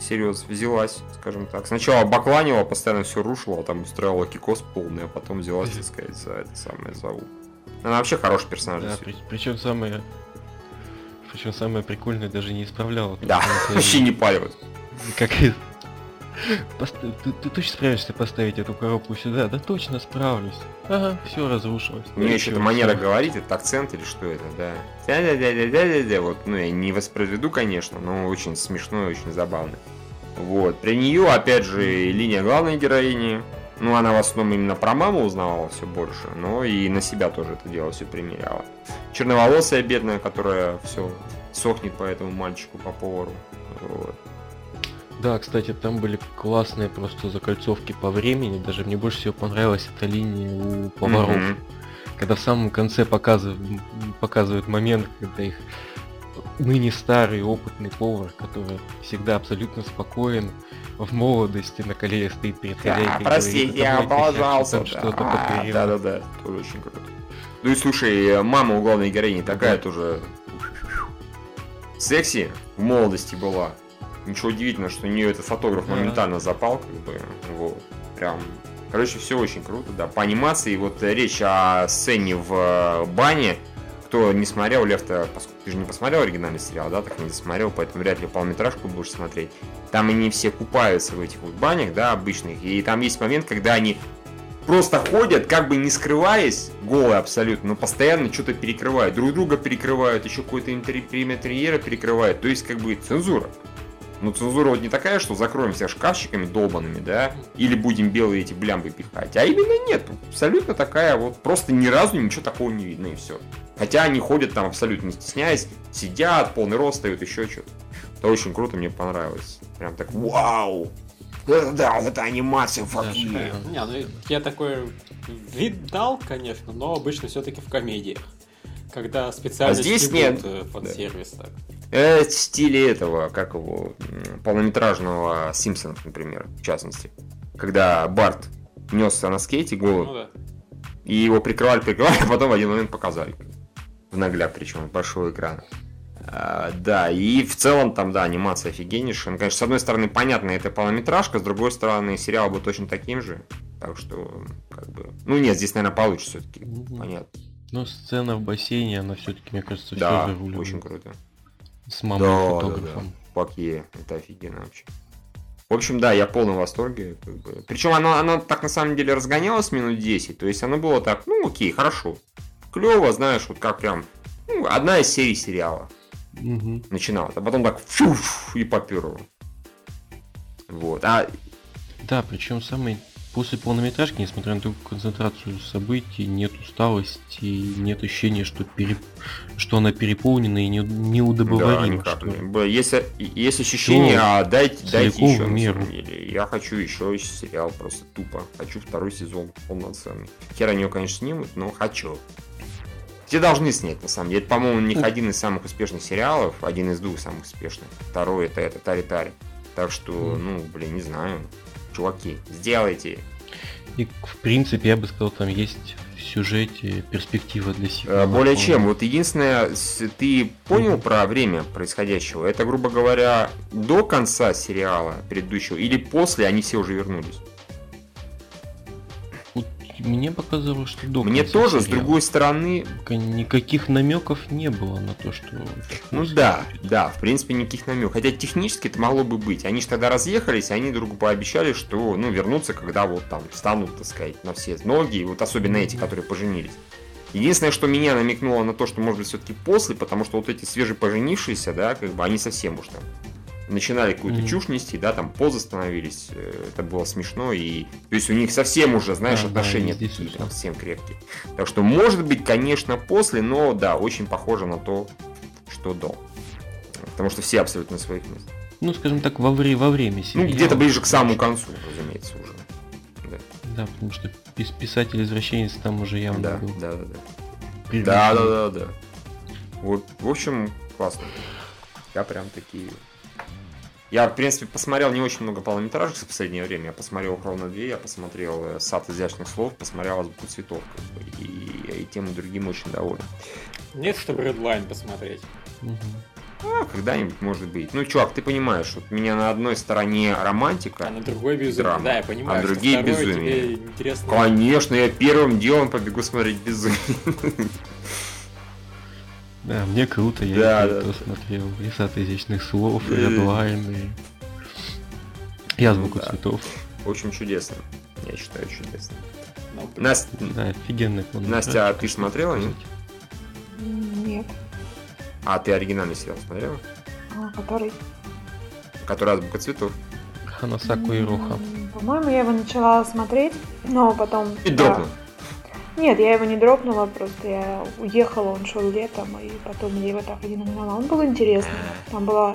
Серьезно, взялась, скажем так. Сначала бакланила, постоянно все рушила, там устраивала кикос полный, а потом взялась, так сказать, за это самое зову. Она вообще хороший персонаж. Да, действительно. причем самое... Причем самое прикольное даже не исправляла. Да, вообще не парилась. Как Ты, ты точно справишься поставить эту коробку сюда? Да точно справлюсь. Ага, все разрушилось. У нее Ну, еще это манера говорить, это акцент или что это, да. Да-да-да-да-да-да. Вот, ну, я не воспроизведу, конечно, но очень смешно и очень забавно. Вот. При нее, опять же, линия главной героини. Ну, она в основном именно про маму узнавала все больше, но и на себя тоже это дело все примеряла. Черноволосая бедная, которая все сохнет по этому мальчику, по повару. Вот. Да, кстати, там были классные просто закольцовки по времени. Даже мне больше всего понравилась эта линия у поваров. Мгм. Когда в самом конце показывают, показывают момент, когда их ныне старый опытный повар, который всегда абсолютно спокоен, в молодости на коленях стоит перед Да, хозяйкой. и простите, говорит, я «Это мой косяк, облажался. там что-то Да, поперёл». да, да, да, тоже очень круто. Ну и слушай, мама у главной героини такая тоже секси в молодости была. Ничего удивительного, что у нее этот фотограф моментально запал, как бы, вот, прям. Короче, все очень круто, да. По анимации, вот э, речь о сцене в э, бане, кто не смотрел, Лев-то, поскольку ты же не посмотрел оригинальный сериал, да, так не досмотрел, поэтому вряд ли полнометражку будешь смотреть. Там они все купаются в этих вот банях, да, обычных, и там есть момент, когда они просто ходят, как бы не скрываясь, голые абсолютно, но постоянно что-то перекрывают, друг друга перекрывают, еще какой-то интер- периметр интерьера перекрывают, то есть как бы цензура. Но цензура вот не такая, что закроем себя шкафчиками долбанными, да, или будем белые эти блямбы пихать, а именно нет, абсолютно такая вот, просто ни разу ничего такого не видно и все. Хотя они ходят там абсолютно не стесняясь, сидят, полный рост стоят, еще что-то. Это очень круто, мне понравилось. Прям так, вау! Да, это анимация, Да, fuck yeah. Не, ну я такой видал, конечно, но обычно все-таки в комедиях. Когда специально А здесь нет. э, фан-сервис так. Э, в стиле этого, как его, полнометражного Симпсонов, например, в частности. Когда Барт несся на скейте Ну голым, да. и его прикрывали, прикрывали, а потом в один момент показали. В нагляд, причем, большого экрана. А, да, и в целом там, да, анимация офигеннейшая. Ну, конечно, с одной стороны, понятно, это полнометражка, с другой стороны, сериал был точно таким же. Так что, как бы... Ну нет, здесь, наверное, получше все-таки. Мгм. Понятно. Но сцена в бассейне, она все-таки, мне кажется, Да, все заруливает. очень круто. С мамой Да, фотографом. Пакье, это офигенно вообще. В общем, да, я в полном восторге. Как бы. Причем оно, оно так на самом деле разгонялось минут 10. То есть оно было так, ну окей, хорошо. Клево, знаешь, вот как прям ну, одна из серий сериала Мгм. начиналась. А потом так фуф, и поперло. Вот. А Да, причем самый после полнометражки, несмотря на такую концентрацию событий, нет усталости, нет ощущения, что, пере... что она переполнена и не... да, неудобоварима. никак что ли. Б- Есть, есть ощущение, а дайте, дайте еще в меру. Я хочу еще сериал просто тупо. Хочу второй сезон полноценный. Хер они его, конечно, снимут, но хочу. Все должны снять, на самом деле. Это, по-моему, у них один из самых успешных сериалов, один из двух самых успешных. Второй это это Тари-Тари. Так что, ну, блин, не знаю. Чуваки, сделайте. И, в принципе, я бы сказал, там есть в сюжете перспектива для Э, сиквела. Более чем. Вот единственное, ты понял про время происходящего? Это, грубо говоря, до конца сериала предыдущего или после они все уже вернулись? Мне показалось, что до Мне тоже, с другой стороны, Никаких намеков не было на то, что... ну да, да, в принципе, никаких намеков. Хотя технически это могло бы быть. Они же тогда разъехались, и они другу пообещали, что, ну, вернутся, когда вот там встанут, так сказать, на все ноги, вот особенно эти, которые поженились. Единственное, что меня намекнуло на то, что может быть все-таки после, потому что вот эти свежепоженившиеся, да, как бы они совсем уж там начинали какую-то Мгм. чушь нести, да, там позы становились, э, это было смешно, и то есть у них совсем уже, знаешь, Да, да, отношения здесь такие, прям совсем крепкие. Так что, может быть, конечно, после, но да, очень похоже на то, что до. Потому что все абсолютно своих местах. Ну, скажем так, во, вре- во время Ну, сериала. где-то ближе к самому концу, разумеется, уже. Да, Да, потому что пис- писатель-извращенец там уже явно да, был. да, да, да. Да, да, да, да. Вот, в общем, классно. Я прям такие... Я, в принципе, посмотрел не очень много полнометражек в последнее время. Я посмотрел ровно две, я посмотрел э, «Сад изящных слов», посмотрел «Азбуку цветов». как бы, И, и тем и другим очень доволен. Нет, чтобы Redline посмотреть. Мгм. А, когда-нибудь, может быть. Ну, чувак, ты понимаешь, вот у меня на одной стороне романтика. А на другой безумие. Драма. Да, я понимаю, А другие безумие. тебе интересно. Конечно, я первым делом побегу смотреть «Безумие». Да, мне круто, я Да, это да, смотрел. И изящных слов, и. Redline, и... И азбуку да. цветов. В общем, чудесно. Я считаю, чудесно. Ну, Настя, Да, офигенный полнометражка. Настя, а ты смотрела, нет? Нет. А ты оригинальный сериал смотрела? А, который? Который «Азбука цветов». Ханасаку и Роха. М, По-моему, я его начала смотреть, но потом... И да. Нет, я его не дропнула, просто я уехала, он шел летом, и потом я его так и не нагнала. Он был интересный. Там была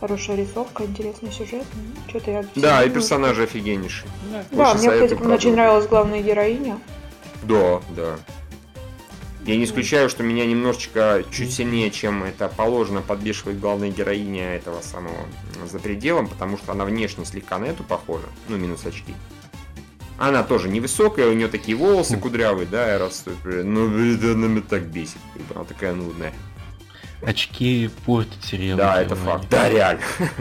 хорошая рисовка, интересный сюжет. Что-то я... Да, и ну, персонажи офигеннейшие. да. Да, мне, кстати, очень нравилась главная героиня. Да, да. Я не исключаю, что меня немножечко чуть сильнее, чем это положено, подбешивает главная героиня этого самого за пределом, потому что она внешне слегка на эту похожа, ну, минус очки. Она тоже невысокая, у нее такие волосы кудрявые, да, и растут. Ну, блин, она меня так бесит, она такая нудная. Очки портят сериал. Да, это факт. Да, реально.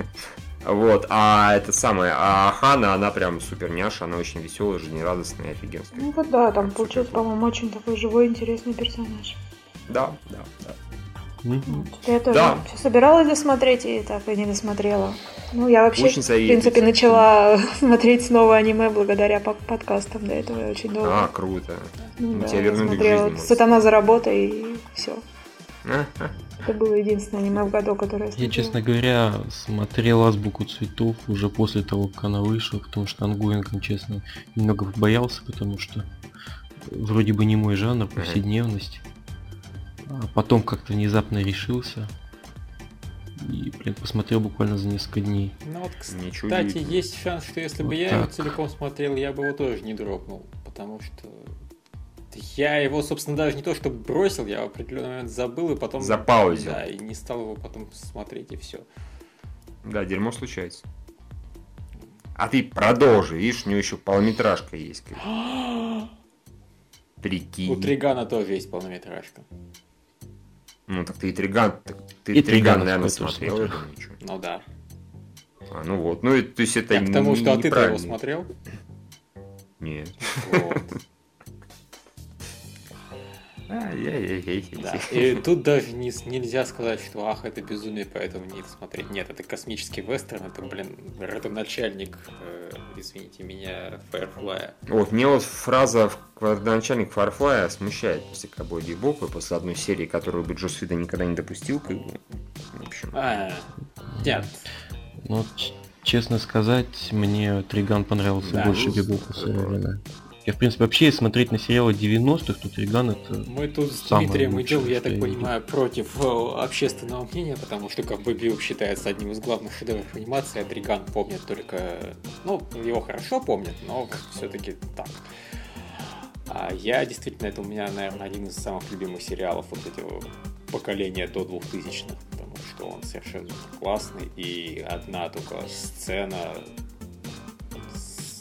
Вот, а это самое, а Хана, она прям супер няша, она очень веселая, жизнерадостная, офигенская. Ну вот да, там получился, по-моему, очень такой живой, интересный персонаж. Да, да, да. Мгм. Я тоже Да. собиралась досмотреть и так и не досмотрела. Ну, я вообще, Очень в принципе, начала смотреть снова аниме благодаря подкастам. До этого я очень долго А, круто. ну, мы да, тебя вернули к жизни. «Сатана за работой» и все. Это было единственное аниме в году, которое я Я, смотрела. честно говоря, смотрел Азбуку цветов уже после того, как она вышла, потому что ongoing'ом, честно, немного боялся, потому что вроде бы не мой жанр, повседневность. А потом как-то внезапно решился. И, блин, посмотрел буквально за несколько дней. Ну вот, кстати, есть шанс, что если бы Вот я его так. целиком смотрел, я бы его тоже не дропнул. Потому что я его, собственно, даже не то, что бросил, я в определенный момент забыл и потом... Запаузил. Да, и не стал его потом смотреть, и все. Да, дерьмо случается. А ты продолжи, видишь, у него еще полнометражка есть. Прикинь. У Тригана тоже есть полнометражка. Ну так ты и Триган, так ты И Триган, наверное, смотрел, я думаю, чё. Ну да. А, ну вот, ну и, то есть это Я к тому, не- что а ты-то его смотрел. Нет. Вот. Да. И тут даже не, нельзя сказать, что ах, это безумие, поэтому не это смотреть. Нет, это космический вестерн, это, блин, родоначальник, э, извините меня, Firefly. Вот, мне вот фраза в начальник Firefly смущает после Bebop и после одной серии, которую бы Джос Вида никогда не допустил, как бы, в общем. А, нет. Ну, честно сказать, мне Триган понравился Да. больше Бибопа в свое время. Я, в принципе, вообще смотреть на сериалы 90-х, то Триган это... Мы тут с Дмитрием идем, я так я понимаю, против э, общественного мнения, потому что как бы Бибоп считается одним из главных шедевров анимации, а Триган помнят только... Ну, его хорошо помнят, но все-таки так. А я действительно, это у меня, наверное, один из самых любимых сериалов вот этого поколения до 2000-х, потому что он совершенно классный, и одна только сцена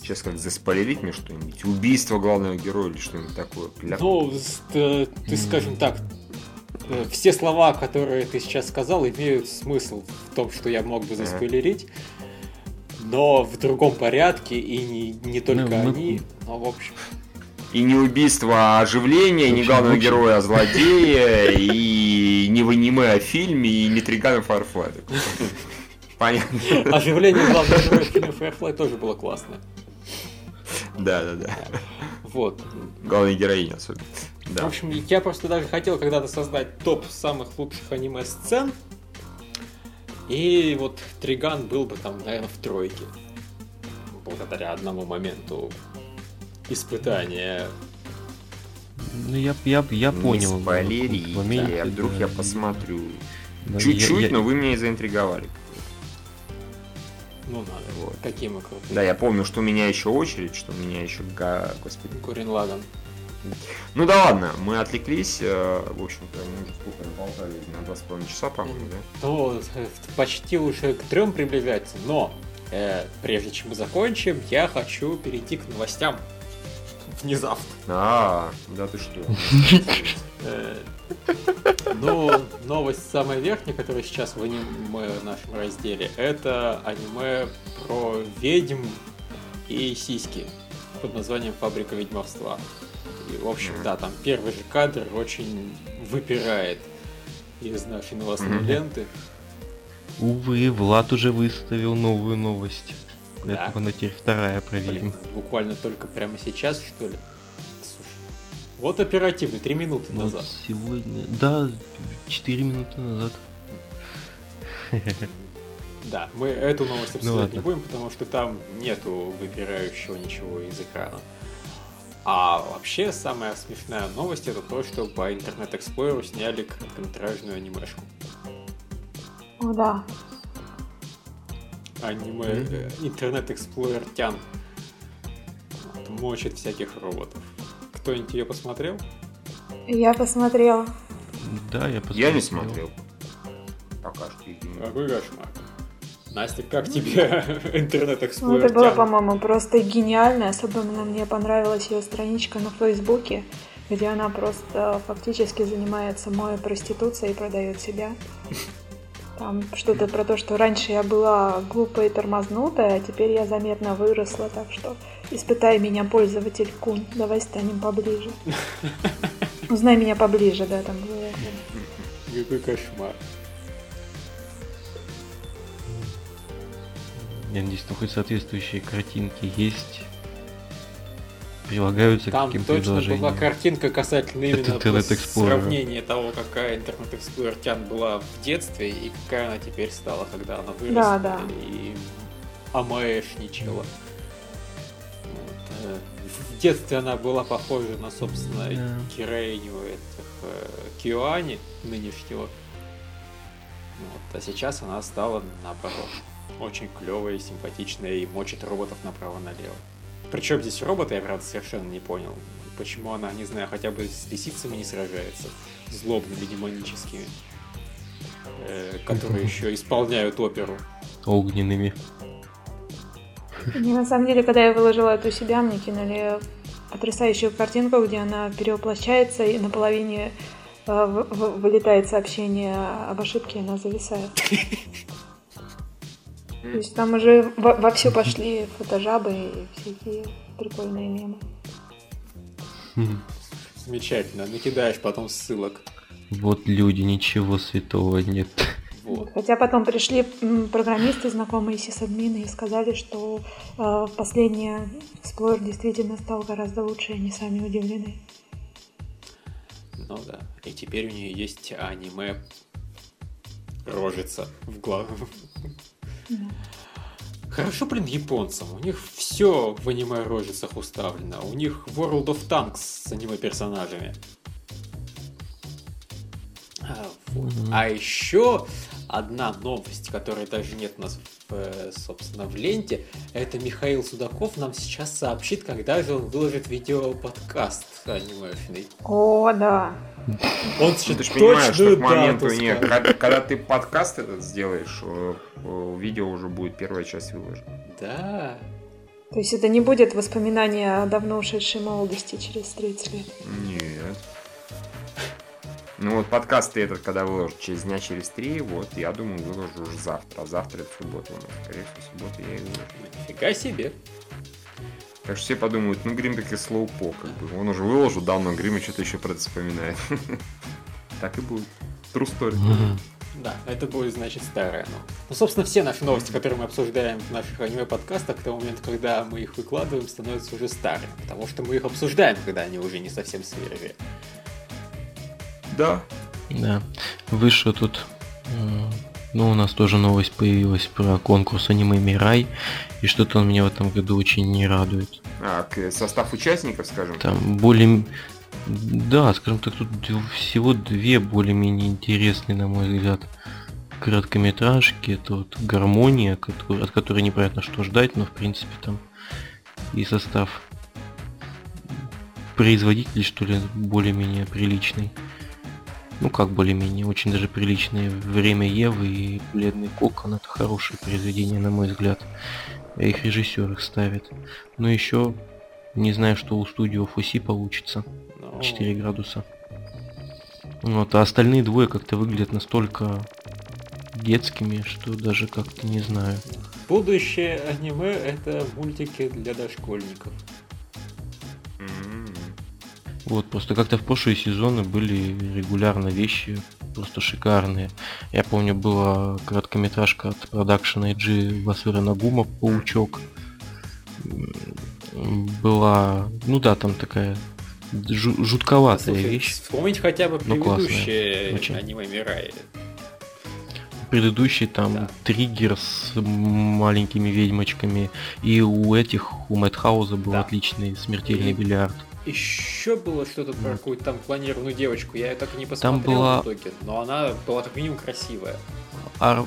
Сейчас как заспойлерить мне что-нибудь? Убийство главного героя или что-нибудь такое? Кляп. Ну, э, ты, скажем так, э, все слова, которые ты сейчас сказал, имеют смысл в том, что я мог бы Ага. заспойлерить, но в другом порядке, и не, не только Ну, мы- они, но в общем... И не убийство, а оживление, не общем, главного очень- героя, а злодея, и не в аниме, а в фильме, и не Триган, а Firefly. Понятно. Оживление главного героя в фильме Firefly тоже было классное. Да, да, да. Вот. Главная героиня особенно. В Да. общем, я просто даже хотел когда-то создать топ самых лучших аниме-сцен, и вот Триган был бы там, наверное, в тройке. Благодаря одному моменту испытания Ну, я, я, я Не понял. да, спойлери, в моменте, а вдруг да. я посмотрю. Чуть-чуть, я- я- но вы меня и заинтриговали. Ну, надо. Вот. Какие мы крутые. Да, я помню, что у меня еще очередь, что у меня еще... га- Господи. Гурин Лаган. Ну да ладно, мы отвлеклись. э, В общем-то, мы уже сколько болтали? На два с половиной часа, по-моему, да? Ну, э, почти уже к трем приближается, но э, прежде чем мы закончим, я хочу перейти к новостям. Внезапно. А, да ты что? Ну, новость самая верхняя, которая сейчас в аниме нашем разделе, это аниме про ведьм и сиськи под названием «Фабрика ведьмовства». И, в общем, да, там первый же кадр очень выпирает из нашей новостной ленты. Увы, Влад уже выставил новую новость. Да. Это она теперь вторая Блин, проверим. буквально только прямо сейчас, что ли? Вот оперативно, три минуты Вот назад. сегодня... Да, 4 минуты назад. Да, мы эту новость обсуждать Ну не будем, потому что там нету выпирающего ничего из экрана. А вообще самая смешная новость это то, что по Internet Explorer'у сняли короткометражную анимешку. О, да. Аниме э, Internet Explorer Тян. Мочит всяких роботов. Кто-нибудь ее посмотрел? Я посмотрела. Да, я Я посмотрел. не смотрел. Пока что. Какой кошмар. Настя, как тебе Интернет Ну, Explorer это было, по-моему, просто гениально. Особенно мне понравилась ее страничка на Фейсбуке, где она просто фактически занимается самой проституцией и продает себя. Там что-то про то, что раньше я была глупая и тормознутая, а теперь я заметно выросла, так что испытай меня, пользователь Кун, давай станем поближе. Узнай меня поближе, да, там было. Какой кошмар. Я надеюсь, там хоть соответствующие картинки есть. Прилагаются Там каким точно была картинка касательно именно сравнения того, какая Internet Explorer Тян была в детстве и какая она теперь стала, когда она выросла Да, да. и АМЭшничала. Вот, э, В детстве она была похожа на, собственно, Да. героиню этих э, Киоани нынешнего. Вот, а сейчас она стала наоборот. Очень клевая и симпатичная и мочит роботов направо-налево. Причем здесь роботы, я правда совершенно не понял. Почему она, не знаю, хотя бы с лисицами не сражается. Злобными, демоническими. э, которые еще исполняют оперу. Огненными. Мне, на самом деле, когда я выложила это у себя, мне кинули потрясающую картинку, где она перевоплощается и на половине э, в- в- вылетает сообщение об ошибке, и она зависает. То есть там уже во- вовсю пошли фотожабы и всякие прикольные мемы. Замечательно. Накидаешь потом ссылок. Вот люди, ничего святого нет. Вот. Хотя потом пришли программисты, знакомые сисадмины, и сказали, что э, последний Explorer действительно стал гораздо лучше, и они сами удивлены. Ну да. И теперь у нее есть аниме рожица в главу. Хорошо, блин, японцам. У них все в аниме рожицах уставлено. У них World of Tanks с аниме персонажами. А, вот. Мгм. А еще одна новость, которой даже нет у нас, в, э, собственно, в ленте, это Михаил Судаков нам сейчас сообщит, когда же он выложит видео-подкаст анимешный. О, да. Он Ну, сейчас ты же понимаешь, что к моменту, дату не, скажет. когда, когда ты подкаст этот сделаешь, видео уже будет первая часть выложена. Да. То есть это не будет воспоминание о давно ушедшей молодости через 30 лет. Нет. Ну вот подкаст ты этот, когда выложу через дня через три, вот, я думаю, выложу уже завтра. А завтра это суббота у нас. Скорее всего, суббота я и выложу. Нифига себе. Так что все подумают, ну Грим таки слоупо, как бы. Он уже выложил давно, Грим что-то еще про это вспоминает. Так и будет. True story. Да, это будет, значит, старая новость. Ну, собственно, все наши новости, которые мы обсуждаем в наших аниме-подкастах, к тому моменту, когда мы их выкладываем, становятся уже старыми. Потому что мы их обсуждаем, когда они уже не совсем свежие. Да. Да. Выше тут, ну, у нас тоже новость появилась про конкурс аниме Мирай, и что-то он меня в этом году очень не радует. А, состав участников, скажем. Там более... Да, скажем так, тут всего две более-менее интересные, на мой взгляд, короткометражки. Это вот гармония, от которой непонятно что ждать, но в принципе там и состав производителей, что ли, более-менее приличный. Ну как более-менее, очень даже приличные. Время Евы и Бледный Кокон это хорошие произведения, на мой взгляд. Их режиссер их ставит. Но еще не знаю, что у студио Фуси получится. Но... 4 градуса. Вот, а остальные двое как-то выглядят настолько детскими, что даже как-то не знаю. Будущее аниме — это мультики для дошкольников. Вот, просто как-то в прошлые сезоны были регулярно вещи просто шикарные. Я помню, была короткометражка от продакшена IG Васура Нагума «Паучок». Была, ну да, там такая жу- жутковатая Слушай, вещь. вспомнить хотя бы Ну, предыдущие аниме Мирай. Предыдущий там Да. триггер с маленькими ведьмочками. И у этих, у Мэтхауза был Да. отличный смертельный бильярд. Еще было что-то про какую-то там клонированную девочку. Я ее так и не посмотрел была- в итоге, но она была как минимум красивая. А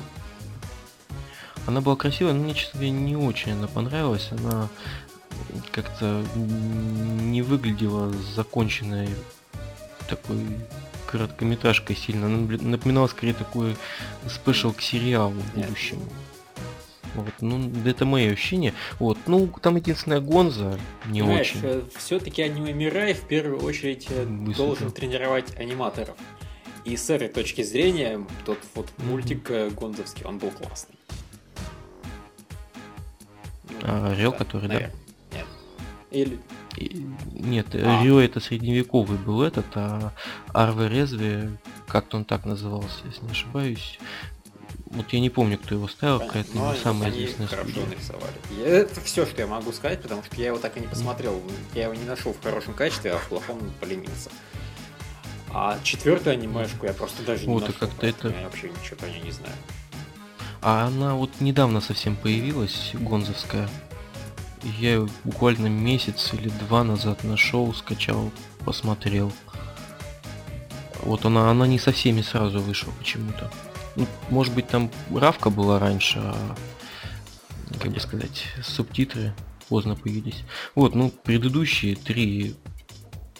она была красивая, но мне, честно говоря, не очень она понравилась. Она как-то не выглядела законченной такой короткометражкой сильно. Она напоминала скорее такой спешл к сериалу в Нет. Вот, ну, это мои ощущения. Вот, ну, там единственная Гонза не очень. все-таки аниме Мирай в первую очередь э, Высоко. должен тренировать аниматоров. И с этой точки зрения, тот вот мультик э, Гонзовский, он был классный. Ну, А, который, да? наверное. Нет. Или... И- Нет, А. Рио это средневековый был этот, а Арве Резве, как-то он так назывался, если не ошибаюсь. Вот я не помню, кто его ставил, какая-то Ну, не они- самая известная хорошо студия. нарисовали. Я- Это все, что я могу сказать, потому что я его так и не посмотрел. Я его не нашел в хорошем качестве, а в плохом поленился. А четвертую анимешку я просто даже не Вот, и нашел. как-то это- Я вообще ничего про нее не знаю. А она вот недавно совсем появилась, Гонзовская. Я ее буквально месяц или два назад нашел, скачал, посмотрел. Вот она, она не со всеми сразу вышла почему-то. Ну, может быть там Равка была раньше, а как бы сказать, субтитры поздно появились. Вот, ну, предыдущие три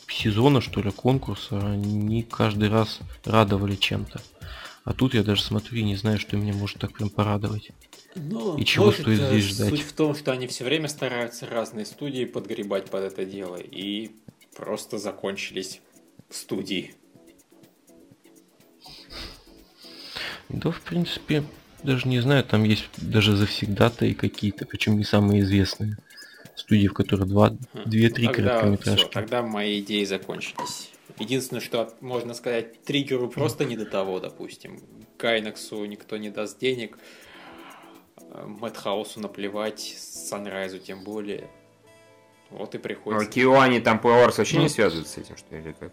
сезона, что ли, конкурса, они каждый раз радовали чем-то. А тут я даже смотрю и не знаю, что меня может так прям порадовать. Ну, И чего может, стоит э, здесь ждать? Суть в том, что они все время стараются разные студии подгребать под это дело и просто закончились студии. Да, в принципе, даже не знаю, там есть даже завсегдата и какие-то, причем не самые известные студии, в которых два, Хм. две-три Тогда, короткометражки. всё, тогда мои идеи закончились. Единственное, что можно сказать, триггеру просто не до того, допустим. Кайнаксу никто не даст денег, Мэтхаусу наплевать, Санрайзу тем более. Вот и Ну, приходится. Киоани там Power вообще Ну. не связывают с этим, что ли, как?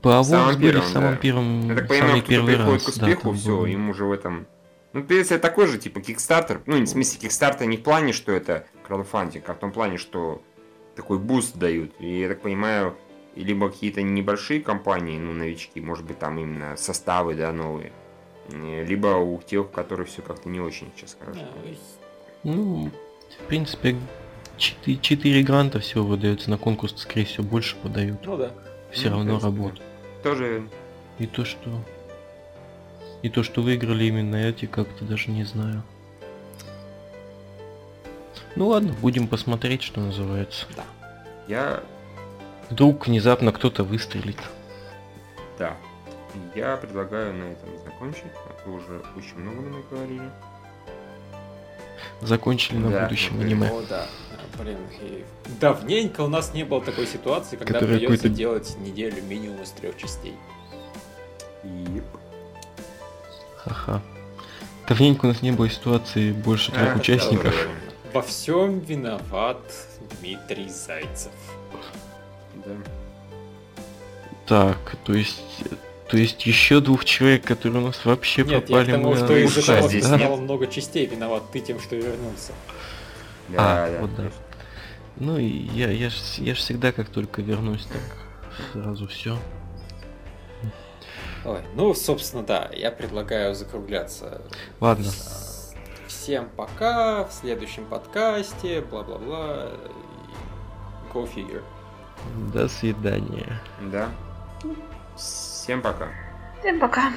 По самом Awards были в первом, самом да. первом, Я так понимаю, кто-то первый приходит раз. к да, успеху, там все, был. им уже в этом... Ну, это такой же, типа, Kickstarter. Ну, в смысле, Kickstarter не в плане, что это краудфандинг, а в том плане, что такой буст дают. И я так понимаю, либо какие-то небольшие компании, ну, новички, может быть, там именно составы, да, новые. э, Либо у тех, у которых все как-то не очень сейчас хорошо. Да, Ну, в принципе, 4, 4 гранта всего выдается на конкурс, скорее всего, больше подают. Ну да. Все Ну, равно работает. Тоже И то, что... И то, что выиграли именно эти, как-то даже не знаю. Ну ладно, будем посмотреть, что называется. я... Вдруг внезапно кто-то выстрелит. Да. Я предлагаю на этом закончить, а то уже очень много мы наговорили. Закончили на Да, будущем вот аниме. О, да. Блин, и давненько у нас не было такой ситуации, когда придется делать неделю минимум из трех частей. Еп. Ха-ха. Давненько у нас не было ситуации больше трех А, участников. да, Во всем виноват Дмитрий Зайцев. Да. Так, то есть... То есть еще двух человек, которые у нас вообще Нет, я к тому, мы что из-за того, что стало много частей, виноват ты тем, что вернулся. А, Да, да, вот да. точно. Ну и я, я, ж, я ж всегда, как только вернусь, так сразу все. Ой, ну, собственно, да, я предлагаю закругляться. Ладно. Всем пока, в следующем подкасте, бла-бла-бла. Go figure. До свидания. Да. Всем пока. Всем пока.